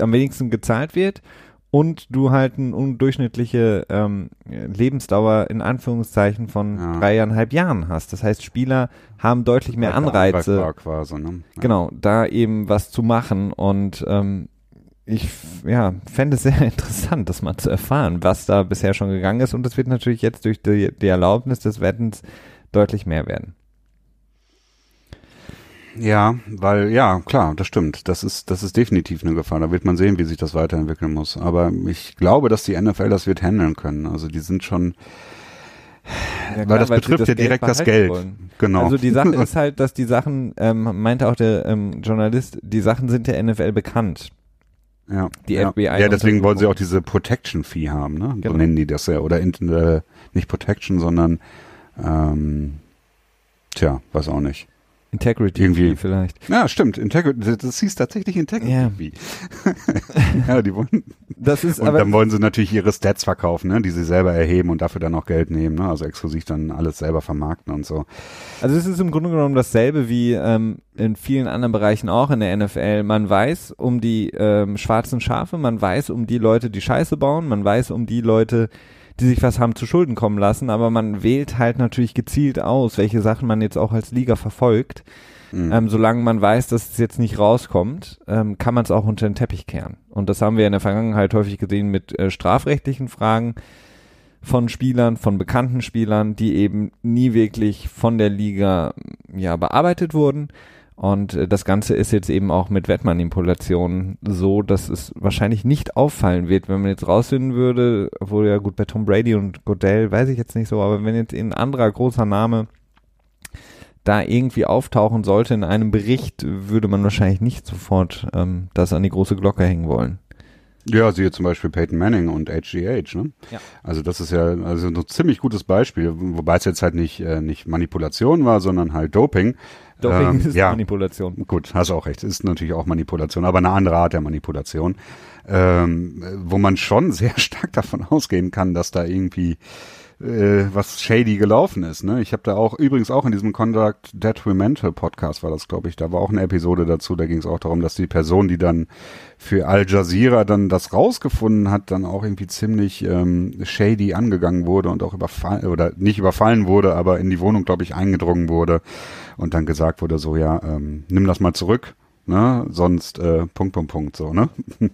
am wenigsten gezahlt wird und du halt eine undurchschnittliche ähm, Lebensdauer in Anführungszeichen von Ja. dreieinhalb Jahren hast. Das heißt, Spieler haben deutlich mehr Anreize, Quasi, ne? Ja. genau, da eben was zu machen und ähm, ich ja, fände es sehr interessant, das mal zu erfahren, was da bisher schon gegangen ist und das wird natürlich jetzt durch die, die Erlaubnis des Wettens deutlich mehr werden. Ja, weil, ja, klar, das stimmt. Das ist, das ist definitiv eine Gefahr. Da wird man sehen, wie sich das weiterentwickeln muss. Aber ich glaube, dass die NFL das wird handeln können. Also die sind schon, Ja, weil das sie betrifft ja direkt das Geld. wollen. Genau. Also die Sache ist halt, dass die Sachen, ähm, meinte auch der ähm, Journalist, die Sachen sind der NFL bekannt. ja, die ja. FBI Ja, deswegen wollen sie auch diese Protection Fee haben, ne? Genau. So nennen die das ja. Oder in, äh, nicht Protection, sondern, ähm, tja, weiß auch nicht. Integrity Irgendwie. Vielleicht. Ja, stimmt. Integrity, das hieß tatsächlich Integrity Ja. Fee. ja, die wollen, Das ist und aber dann wollen sie natürlich ihre Stats verkaufen, ne, die sie selber erheben und dafür dann auch Geld nehmen, ne, also exklusiv dann alles selber vermarkten und so. Also es ist im Grunde genommen dasselbe wie ähm, in vielen anderen Bereichen auch in der NFL. Man weiß um die ähm, schwarzen Schafe, man weiß um die Leute, die Scheiße bauen, man weiß um die Leute, die sich was haben zu Schulden kommen lassen, aber man wählt halt natürlich gezielt aus, welche Sachen man jetzt auch als Liga verfolgt. Mhm. Ähm, solange man weiß, dass es jetzt nicht rauskommt, ähm, kann man es auch unter den Teppich kehren. Und das haben wir in der Vergangenheit häufig gesehen mit äh, strafrechtlichen Fragen von Spielern, von bekannten Spielern, die eben nie wirklich von der Liga ja bearbeitet wurden. Und äh, das Ganze ist jetzt eben auch mit Wettmanipulationen so, dass es wahrscheinlich nicht auffallen wird, wenn man jetzt rausfinden würde, obwohl ja gut bei Tom Brady und Godell weiß ich jetzt nicht so, aber wenn jetzt ein anderer großer Name da irgendwie auftauchen sollte in einem Bericht, würde man wahrscheinlich nicht sofort ähm, das an die große Glocke hängen wollen. Ja, siehe zum Beispiel Peyton Manning und HGH, ne? Ja. Also das ist ja also ein ziemlich gutes Beispiel, wobei es jetzt halt nicht, äh, nicht Manipulation war, sondern halt Doping. Doping Ähm, ist ja, Manipulation. Gut, hast auch recht. Ist natürlich auch Manipulation, aber eine andere Art der Manipulation, ähm, wo man schon sehr stark davon ausgehen kann, dass da irgendwie äh, was shady gelaufen ist. Ne? Ich habe da auch übrigens auch in diesem Conduct Detrimental Podcast war das, glaube ich, da war auch eine Episode dazu. Da ging es auch darum, dass die Person, die dann für Al Jazeera dann das rausgefunden hat, dann auch irgendwie ziemlich ähm, shady angegangen wurde und auch überfallen oder nicht überfallen wurde, aber in die Wohnung, glaube ich, eingedrungen wurde und dann gesagt wurde so, ja, ähm, nimm das mal zurück, ne, sonst äh, Punkt, Punkt, Punkt, so, ne?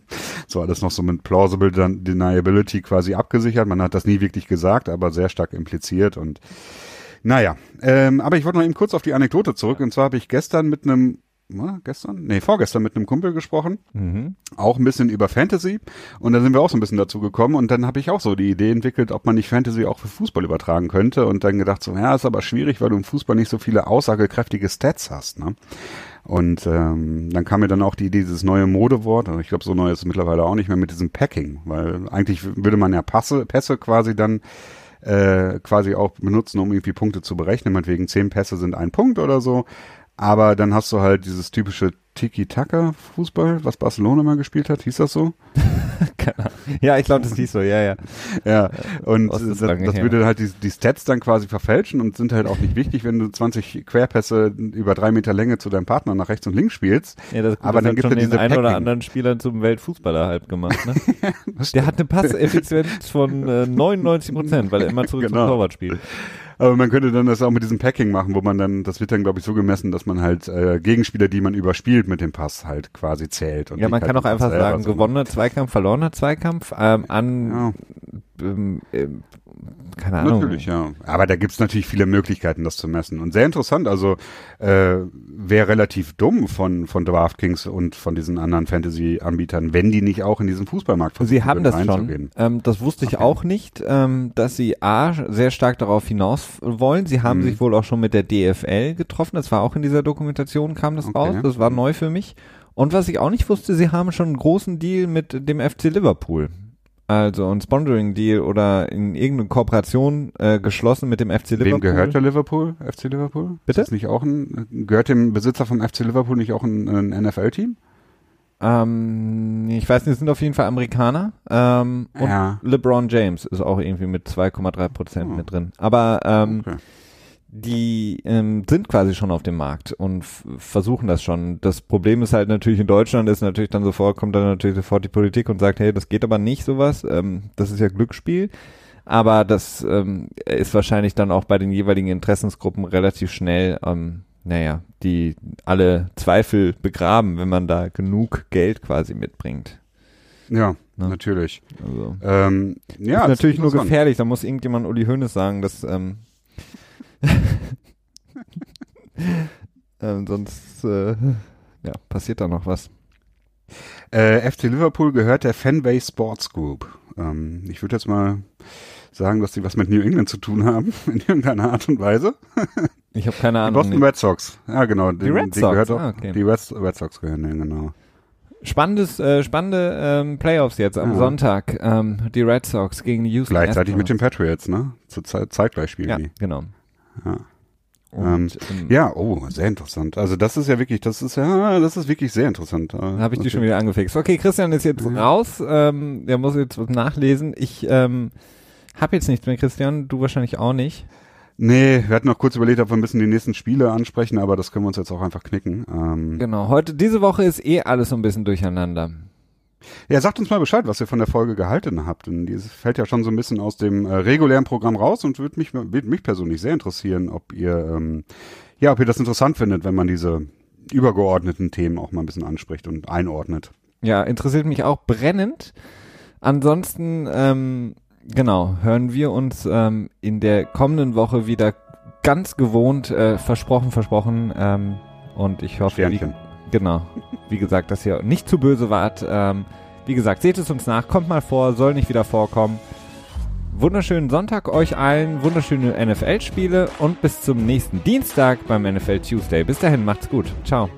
so alles noch so mit plausible Den- Deniability quasi abgesichert. Man hat das nie wirklich gesagt, aber sehr stark impliziert und naja, ähm, aber ich wollte noch eben kurz auf die Anekdote zurück. Und zwar habe ich gestern mit einem, na, gestern? Nee, vorgestern mit einem Kumpel gesprochen Mhm. auch ein bisschen über Fantasy und da sind wir auch so ein bisschen dazu gekommen und dann habe ich auch so die Idee entwickelt, ob man nicht Fantasy auch für Fußball übertragen könnte und dann gedacht so, ja, ist aber schwierig, weil du im Fußball nicht so viele aussagekräftige Stats hast, ne? Und ähm, dann kam mir dann auch die Idee, dieses neue Modewort, also ich glaube, so neu ist es mittlerweile auch nicht mehr mit diesem Packing, weil eigentlich würde man ja Passe, Pässe quasi dann äh, quasi auch benutzen, um irgendwie Punkte zu berechnen. Meinetwegen zehn Pässe sind ein Punkt oder so. Aber dann hast du halt dieses typische Tiki-Taka-Fußball, was Barcelona mal gespielt hat. Hieß das so? Keine Ahnung. Ja, ich glaube, das hieß so, ja, ja. Ja. Und das, das her? würde halt die, die Stats dann quasi verfälschen und sind halt auch nicht wichtig, wenn du 20 Querpässe über drei Meter Länge zu deinem Partner nach rechts und links spielst. ja das, Aber das dann gibt schon es den diese einen oder anderen Spielern zum Weltfußballer halb gemacht, ne? Das Der hat eine Passeffizienz von äh, 99 Prozent, weil er immer zurück Genau. zum Torwart spielt. Aber man könnte dann das auch mit diesem Packing machen, wo man dann, das wird dann glaube ich so gemessen, dass man halt äh, Gegenspieler, die man überspielt mit dem Pass halt quasi zählt. Und Ja, man halt kann auch einfach sagen, gewonnener Zweikampf, verlorener Zweikampf, ähm, an, Ja. Ähm, ähm, keine Ahnung. Natürlich, ja. Aber da gibt's natürlich viele Möglichkeiten, das zu messen. Und sehr interessant, also äh, wäre relativ dumm von, von DraftKings und von diesen anderen Fantasy-Anbietern, wenn die nicht auch in diesem Fußballmarkt Sie versuchen haben würden, das schon. Ähm, das wusste ich Okay. auch nicht, ähm, dass sie A, sehr stark darauf hinaus wollen. Sie haben Mhm. sich wohl auch schon mit der DFL getroffen. Das war auch in dieser Dokumentation, kam das Okay. raus. Das war neu für mich. Und was ich auch nicht wusste, sie haben schon einen großen Deal mit dem FC Liverpool. Also ein Sponsoring-Deal oder in irgendeine Kooperation äh, geschlossen mit dem FC Liverpool. Wem gehört der Liverpool, FC Liverpool? Bitte? Ist das nicht auch ein, gehört dem Besitzer vom FC Liverpool nicht auch ein, ein NFL-Team? Ähm, ich weiß nicht, es sind auf jeden Fall Amerikaner. Ähm, und Ja. LeBron James ist auch irgendwie mit 2,3 Prozent Oh. mit drin. Aber ähm, Okay. Die ähm, sind quasi schon auf dem Markt und versuchen das schon. Das Problem ist halt natürlich in Deutschland ist natürlich dann sofort, kommt dann natürlich sofort die Politik und sagt, hey, das geht aber nicht sowas. Ähm, das ist ja Glücksspiel. Aber das ähm, ist wahrscheinlich dann auch bei den jeweiligen Interessensgruppen relativ schnell, ähm, naja, die alle Zweifel begraben, wenn man da genug Geld quasi mitbringt. Ja, Ne? natürlich. Also Ähm, ja, ist natürlich nur gefährlich. Da muss irgendjemand Uli Hoeneß sagen, dass ähm, ähm, sonst äh, ja, passiert da noch was. Äh, FC Liverpool gehört der Fanbase Sports Group. Ähm, ich würde jetzt mal sagen, dass die was mit New England zu tun haben, in irgendeiner Art und Weise. Ich habe keine Die Ahnung. Boston Red Sox. Ja, genau. Die Red Sox, Gehört auch, ah, okay. Die Red, Red Sox gehören denen, genau. Spannendes, äh, spannende ähm, Playoffs jetzt am Ja. Sonntag. Ähm, die Red Sox gegen die Houston Gleichzeitig mit Astros. den Patriots, ne? Zur Zeit, zeitgleich spielen Ja, die. genau. Ja. Und, ähm, Ja, oh, sehr interessant. Also das ist ja wirklich, das ist ja, das ist wirklich sehr interessant. Habe ich die schon wieder angefixt. Okay, Christian ist jetzt raus. Ähm, der muss jetzt was nachlesen. Ich ähm, habe jetzt nichts mehr, Christian. Du wahrscheinlich auch nicht. Nee, wir hatten noch kurz überlegt, ob wir ein bisschen die nächsten Spiele ansprechen, aber das können wir uns jetzt auch einfach knicken. Ähm, Genau. Heute, diese Woche ist eh alles so ein bisschen durcheinander. Ja, sagt uns mal Bescheid, was ihr von der Folge gehalten habt. Denn dieses fällt ja schon so ein bisschen aus dem äh, regulären Programm raus und würde mich, würde mich persönlich sehr interessieren, ob ihr, ähm, ja, ob ihr das interessant findet, wenn man diese übergeordneten Themen auch mal ein bisschen anspricht und einordnet. Ja, interessiert mich auch brennend. Ansonsten, ähm, genau, hören wir uns ähm, in der kommenden Woche wieder ganz gewohnt, äh, versprochen, versprochen. Ähm, und ich hoffe, Sternchen. Genau, wie gesagt, dass ihr nicht zu böse wart. Ähm, wie gesagt, seht es uns nach, kommt mal vor, soll nicht wieder vorkommen. Wunderschönen Sonntag euch allen, wunderschöne NFL-Spiele und bis zum nächsten Dienstag beim NFL Tuesday. Bis dahin, macht's gut. Ciao.